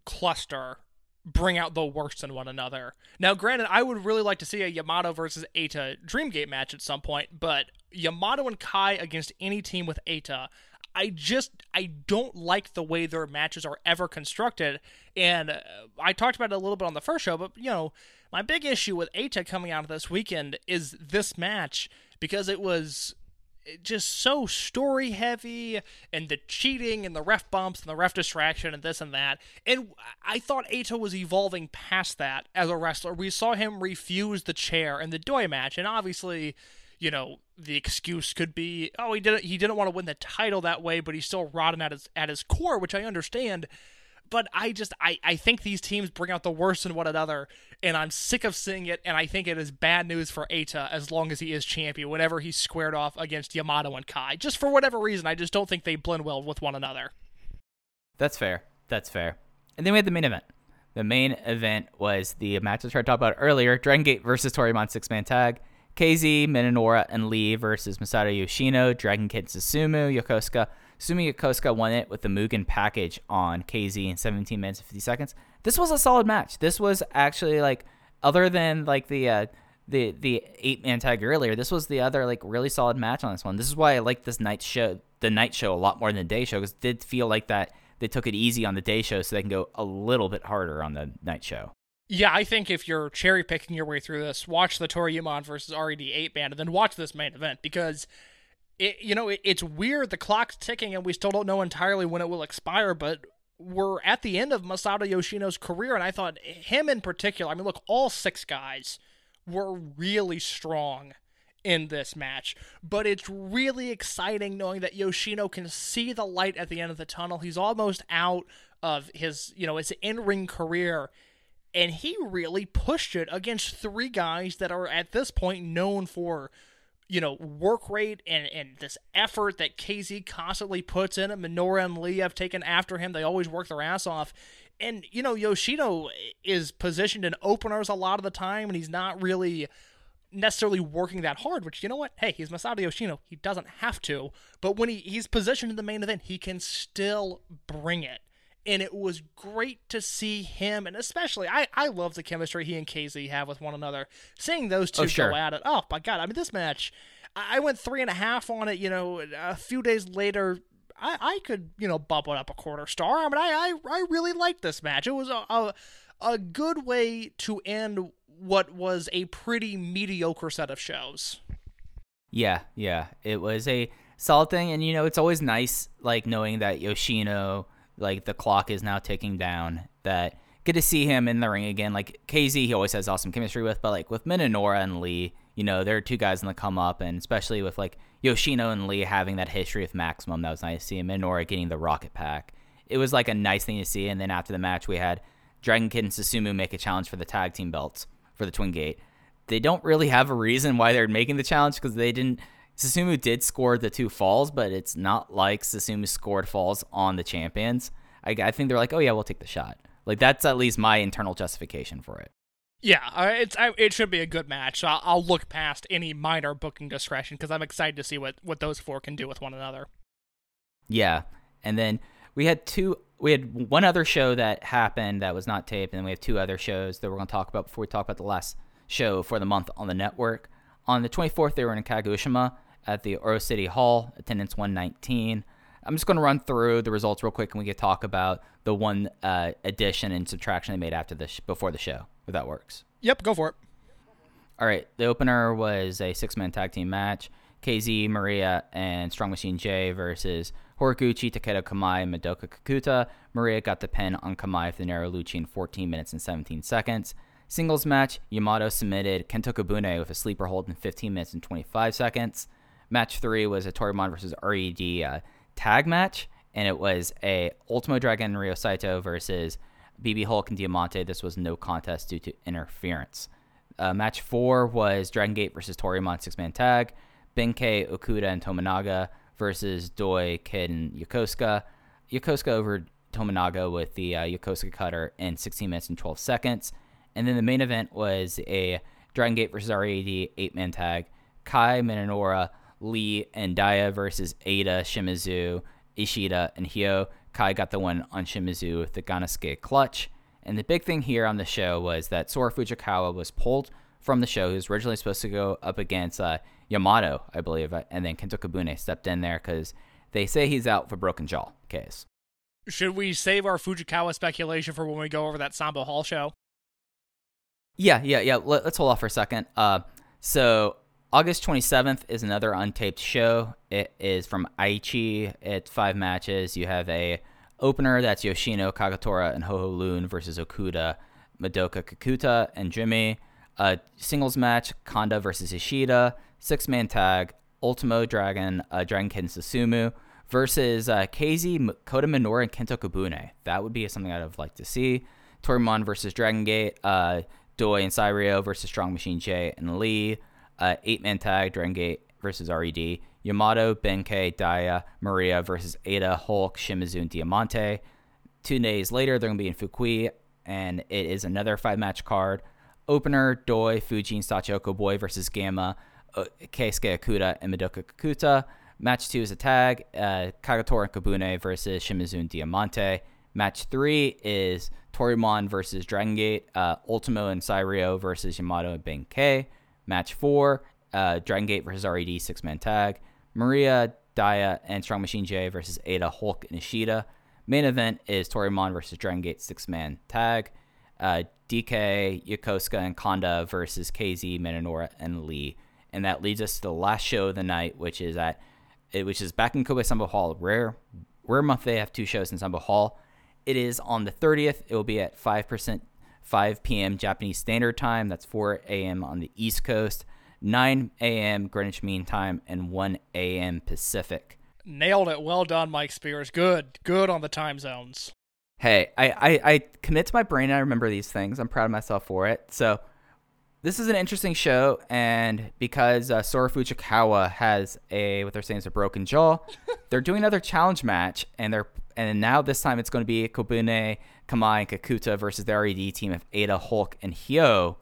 cluster bring out the worst in one another. Now, granted, I would really like to see a Yamato versus Eita Dreamgate match at some point, but Yamato and Kai against any team with Eita, I just I don't like the way their matches are ever constructed. And uh, I talked about it a little bit on the first show, but you know, my big issue with Eita coming out of this weekend is this match because it was just so story heavy and the cheating and the ref bumps and the ref distraction and this and that. And I thought Eita was evolving past that as a wrestler. We saw him refuse the chair in the Doi match, and obviously, you know, the excuse could be, oh, he didn't he didn't want to win the title that way, but he's still rotten at his at his core, which I understand. But I just I, I think these teams bring out the worst in one another, and I'm sick of seeing it. And I think it is bad news for Eita as long as he is champion. Whenever he's squared off against Yamato and Kai, just for whatever reason, I just don't think they blend well with one another. That's fair. That's fair. And then we had the main event. The main event was the match I tried to talk about earlier Dragon Gate versus Toryumon six man tag. KZ, Minoura, and Lee versus Masato Yoshino, Dragon Kid Susumu, Yokosuka. Susumu Yokosuka won it with the Mugen package on KZ in 17 minutes and 50 seconds. This was a solid match. This was actually like, other than like the uh, the the eight man tag earlier, this was the other like really solid match on this one. This is why I like this night show, the night show, a lot more than the day show because it did feel like that they took it easy on the day show so they can go a little bit harder on the night show. Yeah, I think if you're cherry picking your way through this, watch the Toryumon versus RED eight band, and then watch this main event because it you know it, it's weird. The clock's ticking, and we still don't know entirely when it will expire, but we're at the end of Masato Yoshino's career, and I thought him in particular. I mean, look, all six guys were really strong in this match, but it's really exciting knowing that Yoshino can see the light at the end of the tunnel. He's almost out of his, you know, his in-ring career and he really pushed it against three guys that are at this point known for you know work rate and and this effort that KZ constantly puts in it. Minoura and Lee have taken after him. They always work their ass off. And you know Yoshino is positioned in openers a lot of the time and he's not really necessarily working that hard, which you know what? Hey, he's Masato Yoshino. He doesn't have to. But when he, he's positioned in the main event, he can still bring it and it was great to see him and especially I, I love the chemistry he and KZ have with one another. Seeing those oh, two Oh, sure. go at it. Oh my god, I mean this match I went three and a half on it, you know, a few days later I, I could you know it up a quarter star. I mean, I I, I really liked this match. It was a, a a good way to end what was a pretty mediocre set of shows. Yeah, yeah. It was a solid thing and you know, it's always nice like knowing that Yoshino like the clock is now ticking down that good to see him in the ring again. Like KZ he always has awesome chemistry with, but like with Minoura and Lee, you know, there are two guys in the come up and especially with like Yoshino and Lee having that history with Maximum, that was nice to see him. Minoura getting the rocket pack. It was like a nice thing to see and then after the match we had Dragon Kid and Susumu make a challenge for the tag team belts for the Twin Gate. They don't really have a reason why they're making the challenge because they didn't. Susumu did score the two falls, but it's not like Susumu scored falls on the champions. I, I think they're like, oh yeah, we'll take the shot. Like that's at least my internal justification for it. Yeah, uh, it's I, it should be a good match. So I'll, I'll look past any minor booking discretion because I'm excited to see what what those four can do with one another. Yeah, and then we had two. We had one other show that happened that was not taped, and then we have two other shows that we're going to talk about before we talk about the last show for the month on the network. On the 24th, they were in Kagoshima at the Oro City Hall, attendance 119. I'm just going to run through the results real quick, and we can talk about the one uh, addition and subtraction they made after the sh- before the show, if that works. Yep, go for it. All right, the opener was a six-man tag team match. KZ, Maria, and Strong Machine J versus Horiguchi, Taketo Kamei, and Madoka Kikuta. Maria got the pin on Kamei for the Nero Lucci in 14 minutes and 17 seconds. Singles match, Yamato submitted Kento Kobune with a sleeper hold in 15 minutes and 25 seconds. Match three was a Toryumon versus RED uh, tag match, and it was a Ultimo Dragon Ryo Saito versus BB Hulk and Diamante. This was no contest due to interference. Uh, match four was Dragon Gate versus Toryumon six man tag. Benkei, Okuda, and Tominaga versus Doi, Kid, and Yokosuka. Yokosuka over Tominaga with the uh, Yokosuka cutter in 16 minutes and 12 seconds. And then the main event was a Dragon Gate versus RAD eight man tag. Kai, Minoura, Lee, and Dia versus Eita, Shimizu, Ishida, and Hyo. Kai got the win on Shimizu with the Ganasuke clutch. And the big thing here on the show was that Sora Fujikawa was pulled from the show. He was originally supposed to go up against uh, Yamato, I believe, uh, and then Kento Kobune stepped in there because they say he's out for broken jaw case. Should we save our Fujikawa speculation for when we go over that Sambo Hall show? Yeah, yeah, yeah. Let, us hold off for a second. Uh, so August 27th is another untaped show. It is from Aichi. It's five matches. You have a opener that's Yoshino, Kagatora, and HoHo Lun versus Okuda, Madoka Kikuta, and Jimmy. A singles match, Kanda versus Ishida. Six man tag, Ultimo Dragon, uh, Dragon Kid Susumu versus uh, KZ, Kota and Kento Kobune. That would be something I'd have liked to see. Toryumon versus Dragon Gate, uh, Doi and Cyrio versus Strong Machine J and Lee. Uh, eight man tag, Dragon Gate versus RED. Yamato, Benkei, Daya, Maria versus Eita, Hulk, Shimizu, and Diamante. Two days later, they're going to be in Fukui, and it is another five match card. Opener, Doi, Fuji, and Shachihoko Boy versus Gamma, uh, Keisuke and Madoka Kikuta. Match two is a tag, uh, Kagatora and Kobune versus Shimizu and Diamante. Match three is Toryumon versus Dragon Gate, uh, Ultimo and Cyrio versus Yamato and Benkei. Match four, uh, Dragon Gate versus RED six man tag. Maria, Daya, and Strong Machine J versus Eita, Hulk, and Ishida. Main event is Toryumon versus Dragon Gate six man tag. Uh, DK, Yokosuka, and Kanda versus KZ, Minoura, and Lee. And that leads us to the last show of the night, which is at which is back in Kobe Sambo Hall. Rare rare month they have two shows in Sambo Hall. It is on the 30th. It will be at 5%, 5 p.m. Japanese Standard Time. That's 4 a.m. on the East Coast, 9 a.m. Greenwich Mean Time, and 1 a.m. Pacific. Nailed it. Well done, Mike Spears. Good. Good on the time zones. Hey, I, I, I commit to my brain. I remember these things. I'm proud of myself for it. So, this is an interesting show, and because uh, Sora Fujikawa has a what they're saying is a broken jaw, they're doing another challenge match, and they're and now this time it's going to be Kobune, Kamei, and Kikuta versus the RED team of Eita, Hulk, and Hyo.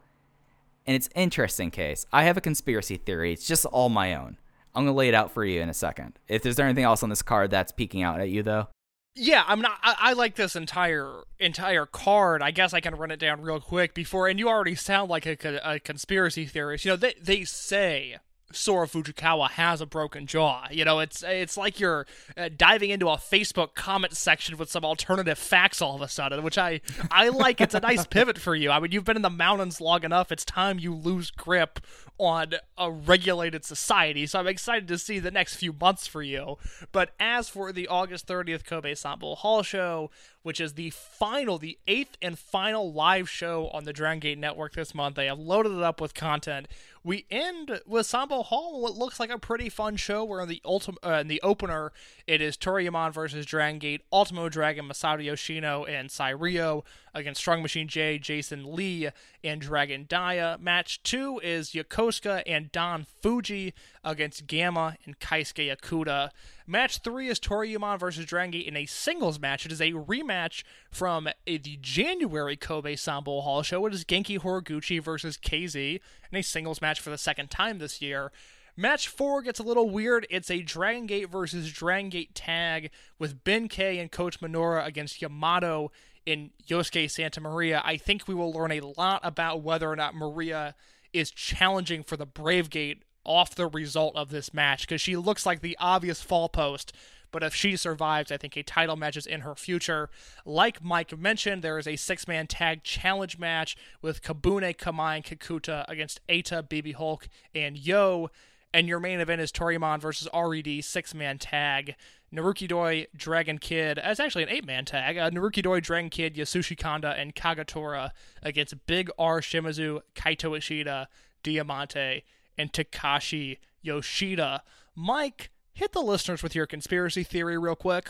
And it's interesting case. I have a conspiracy theory. It's just all my own. I'm gonna lay it out for you in a second. If there's anything else on this card that's peeking out at you, though. Yeah, I'm not. I, I like this entire entire card. I guess I can run it down real quick before. And you already sound like a, a conspiracy theorist. You know, they they say Sora Fujikawa has a broken jaw. You know, it's it's like you're uh, diving into a Facebook comment section with some alternative facts all of a sudden, which I I like. It's a nice pivot for you. I mean, you've been in the mountains long enough. It's time you lose grip on a regulated society. So I'm excited to see the next few months for you. But as for the August 30th Kobe Sambo Hall show, which is the final, the eighth and final live show on the Dragon Gate Network this month, they have loaded it up with content. We end with Sambo Hall, what looks like a pretty fun show. Where in the ultim- uh, in the opener, it is Toryumon versus Dragon Gate, Ultimo Dragon, Masato Yoshino, and Cyrio against Strong Machine J, Jason Lee, and Dragon Dia. Match two is Yokosuka and Don Fuji against Gamma and Keisuke Okuda. Match three is Toryumon versus Dragon Gate in a singles match. It is a rematch from the January Kobe Sambo Hall show. It is Genki Horiguchi versus KZ in a singles match for the second time this year. Match four gets a little weird. It's a Dragon Gate versus Dragon Gate tag with Benkei and Coach Minoura against Yamato in Yosuke Santa Maria. I think we will learn a lot about whether or not Maria is challenging for the Brave Gate off the result of this match because she looks like the obvious fall post. But if she survives, I think a title match is in her future. Like Mike mentioned, there is a six man tag challenge match with Kobune, Kamei, and Kikuta against Eita, BB Hulk, and Yo. And your main event is Toryumon versus RED six man tag. Naruki Doi, Dragon Kid. It's actually an eight man tag. Uh, Naruki Doi, Dragon Kid, Yasushi Kanda, and Kagatora against Big R Shimizu, Kaito Ishida, Diamante, and Takashi Yoshida. Mike, hit the listeners with your conspiracy theory real quick.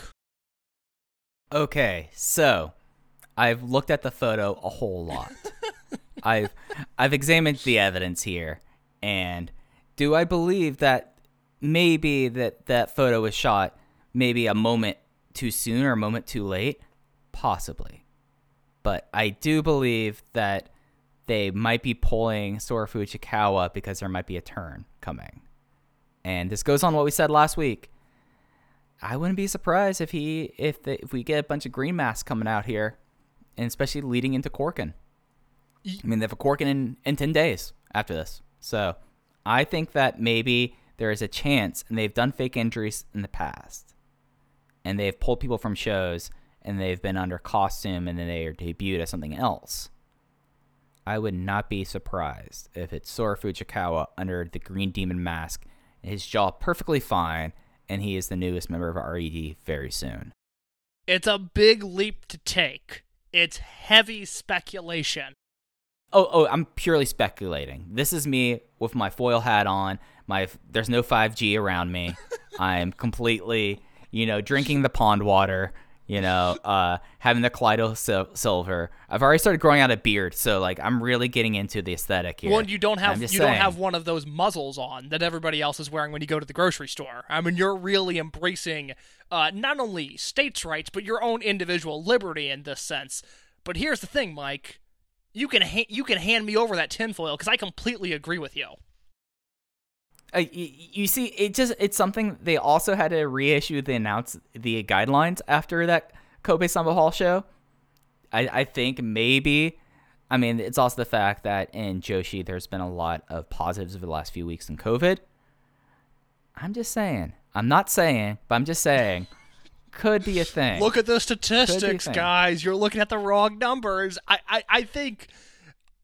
Okay, so I've looked at the photo a whole lot. I've I've examined the evidence here, and do I believe that maybe that that photo was shot maybe a moment too soon or a moment too late? Possibly, but I do believe that they might be pulling Sora Fujikawa because there might be a turn coming, and this goes on what we said last week. I wouldn't be surprised if he if the, if we get a bunch of green masks coming out here, and especially leading into Korakuen. I mean, they have a Korakuen in, in ten days after this, so I think that maybe there is a chance, and they've done fake injuries in the past, and they've pulled people from shows, and they've been under costume, and then they are debuted as something else. I would not be surprised if it's Sora Fujikawa under the Green Demon mask, his jaw perfectly fine, and he is the newest member of RED very soon. It's a big leap to take. It's heavy speculation. Oh, oh, I'm purely speculating. This is me with my foil hat on. My there's no 5G around me. I'm completely, you know, drinking the pond water. You know, uh, having the Kaleido sil- silver. I've already started growing out a beard, so like I'm really getting into the aesthetic here. Well, you don't have you just don't have one of those muzzles on that everybody else is wearing when you go to the grocery store. I mean, you're really embracing uh, not only states' rights but your own individual liberty in this sense. But here's the thing, Mike. You can ha- you can hand me over that tinfoil because I completely agree with you. Uh, y- you see, it just it's something they also had to reissue the announce the guidelines after that Kobe Sambo Hall show. I, I think maybe, I mean, it's also the fact that in Joshi there's been a lot of positives over the last few weeks in COVID. I'm just saying. I'm not saying, but I'm just saying, could be a thing. Look at the statistics, guys. You're looking at the wrong numbers. I, I, I think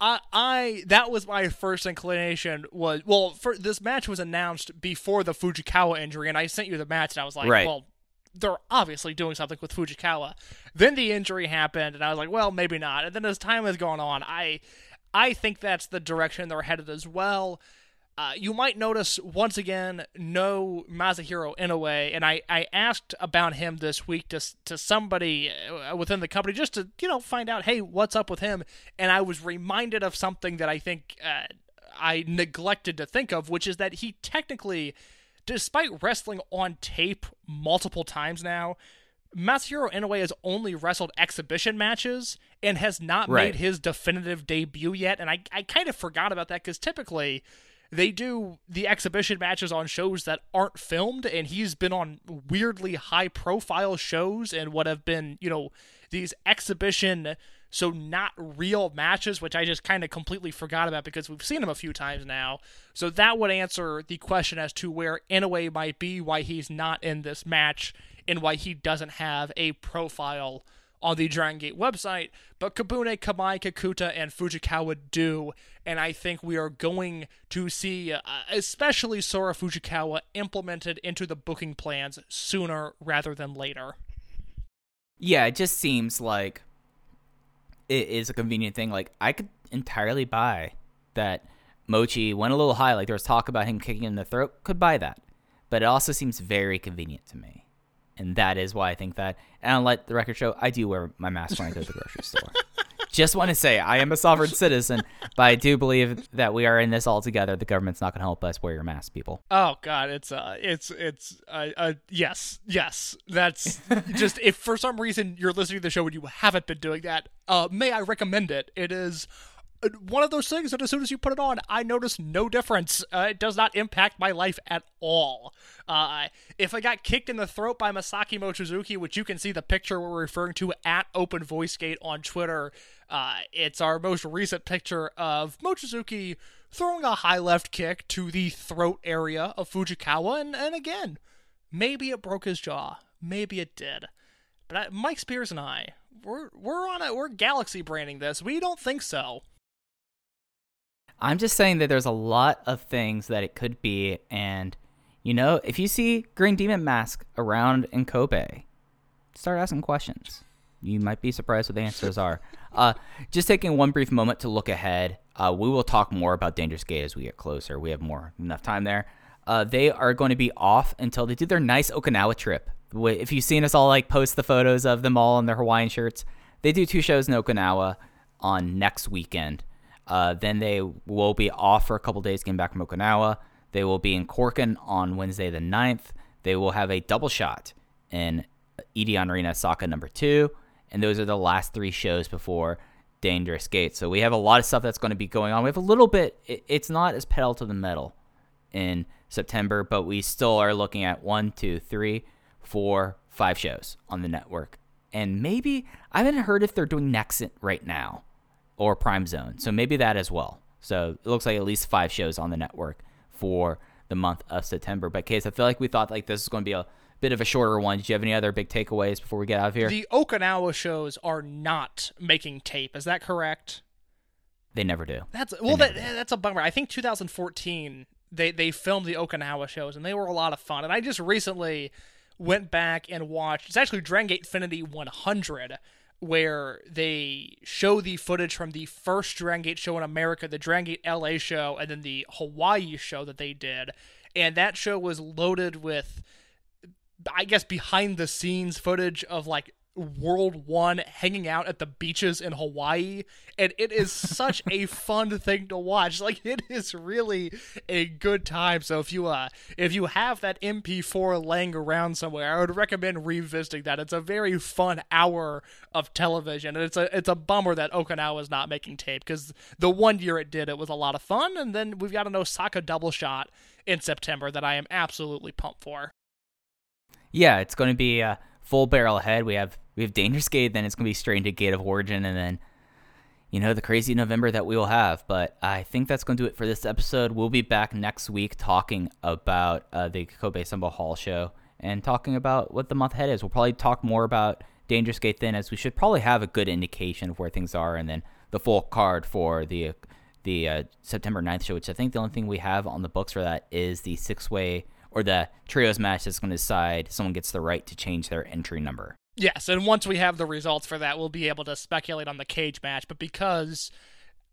I, I that was my first inclination was well, for this match was announced before the Fujikawa injury, and I sent you the match, and I was like, Right. well, they're obviously doing something with Fujikawa. Then the injury happened, and I was like, well, maybe not. And then as time has gone on, I, I think that's the direction they're headed as well. Uh, you might notice once again no Masahiro Inoue, and I, I asked about him this week to to somebody uh, within the company just to you know find out hey what's up with him, and I was reminded of something that I think uh, I neglected to think of, which is that he technically, despite wrestling on tape multiple times now. Masahiro Inoue has only wrestled exhibition matches and has not Right. made his definitive debut yet. And I, I kind of forgot about that because typically they do the exhibition matches on shows that aren't filmed, and he's been on weirdly high profile shows and what have been, you know, these exhibition so not real matches, which I just kind of completely forgot about because we've seen him a few times now. So that would answer the question as to where Inoue might be, why he's not in this match, and why he doesn't have a profile on the Dragon Gate website, but Kobune, Kamei, Kikuta, and Fujikawa do, and I think we are going to see, uh, especially Sora Fujikawa, implemented into the booking plans sooner rather than later. Yeah, it just seems like it is a convenient thing. Like I could entirely buy that Mochi went a little high. Like there was talk about him kicking in the throat. Could buy that, but it also seems very convenient to me, and that is why I think that. And I'll let the record show I do wear my mask when I go to the grocery store. Just want to say I am a sovereign citizen, but I do believe that we are in this all together. The government's not going to help us. Wear your mask, people. Oh God, it's uh, it's it's uh, uh yes, yes. That's just if for some reason you're listening to the show and you haven't been doing that, uh, may I recommend it? It is one of those things that as soon as you put it on, I notice no difference. Uh, it does not impact my life at all. Uh, if I got kicked in the throat by Masaki Mochizuki, which you can see the picture we're referring to at Open Voice Gate on Twitter, uh, it's our most recent picture of Mochizuki throwing a high left kick to the throat area of Fujikawa, and, and again, maybe it broke his jaw, maybe it did. But I, Mike Spears and I, we're we're on it. We're galaxy branding this. We don't think so. I'm just saying that there's a lot of things that it could be, and you know, if you see Green Demon Mask around in Kobe, start asking questions. You might be surprised what the answers are. Uh, just taking one brief moment to look ahead. Uh, we will talk more about Dangerous Gate as we get closer. We have more enough time there. Uh, they are going to be off until they do their nice Okinawa trip. If you've seen us all like post the photos of them all in their Hawaiian shirts, they do two shows in Okinawa on next weekend. Uh, then they will be off for a couple days getting back from Okinawa. They will be in Korakuen on Wednesday the 9th. They will have a double shot in Edion Arena Saka number two. And those are the last three shows before Dangerous Gate. So we have a lot of stuff that's going to be going on. We have a little bit, it- it's not as pedal to the metal in September, but we still are looking at one, two, three, four, five shows on the network. And maybe, I haven't heard if they're doing Nexit right now or Prime Zone. So maybe that as well. So it looks like at least five shows on the network for the month of September. But Case, I feel like we thought like this is going to be a bit of a shorter one. Do you have any other big takeaways before we get out of here? The Okinawa shows are not making tape. Is that correct? they never do. That's well, that, that's a bummer. I think 2014 they they filmed the Okinawa shows and they were a lot of fun. And I just recently went back and watched. It's actually Dragon Gate Infinity 100, where they show the footage from the first Dragon Gate show in America, the Dragon Gate LA show, and then the Hawaii show that they did. And that show was loaded with I guess behind the scenes footage of like World One hanging out at the beaches in Hawaii, and it is such a fun thing to watch. Like it is really a good time. So if you uh if you have that MP4 laying around somewhere, I would recommend revisiting that. It's a very fun hour of television, and it's a it's a bummer that Okinawa is not making tape because the one year it did, it was a lot of fun, and then we've got an Osaka double shot in September that I am absolutely pumped for. Yeah, it's going to be a full barrel ahead. We have we have Dangerous Gate, then it's to be straight into Gate of Origin, and then you know the crazy November that we will have. But I think that's to do it for this episode. We'll be back next week talking about uh, the Kobe Sambo Hall show and talking about what the month ahead is. We'll probably talk more about Dangerous Gate then, as we should probably have a good indication of where things are, and then the full card for the the uh, September 9th show, which I think the only thing we have on the books for that is the six way or the trios match that's going to decide someone gets the right to change their entry number. Yes, and once we have the results for that, we'll be able to speculate on the cage match. But because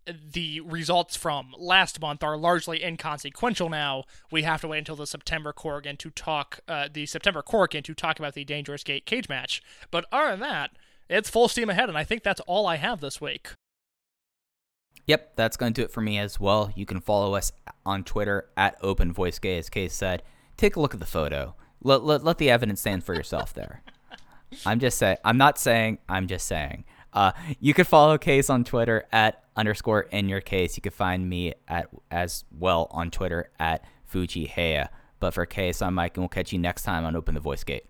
the results from last month are largely inconsequential now, we have to wait until the September Korakuen to talk, uh, the September Korakuen to talk about the Dangerous Gate cage match. But other than that, it's full steam ahead, and I think that's all I have this week. Yep, that's going to do it for me as well. You can follow us on Twitter at Open Voice Gay, as Case said. Take a look at the photo. Let, let, let the evidence stand for yourself there. I'm just saying. I'm not saying. I'm just saying. Uh, you can follow Case on Twitter at underscore in your case. You can find me at as well on Twitter at Fuji. But for Case, I'm Mike, and we'll catch you next time on Open the Voice Gate.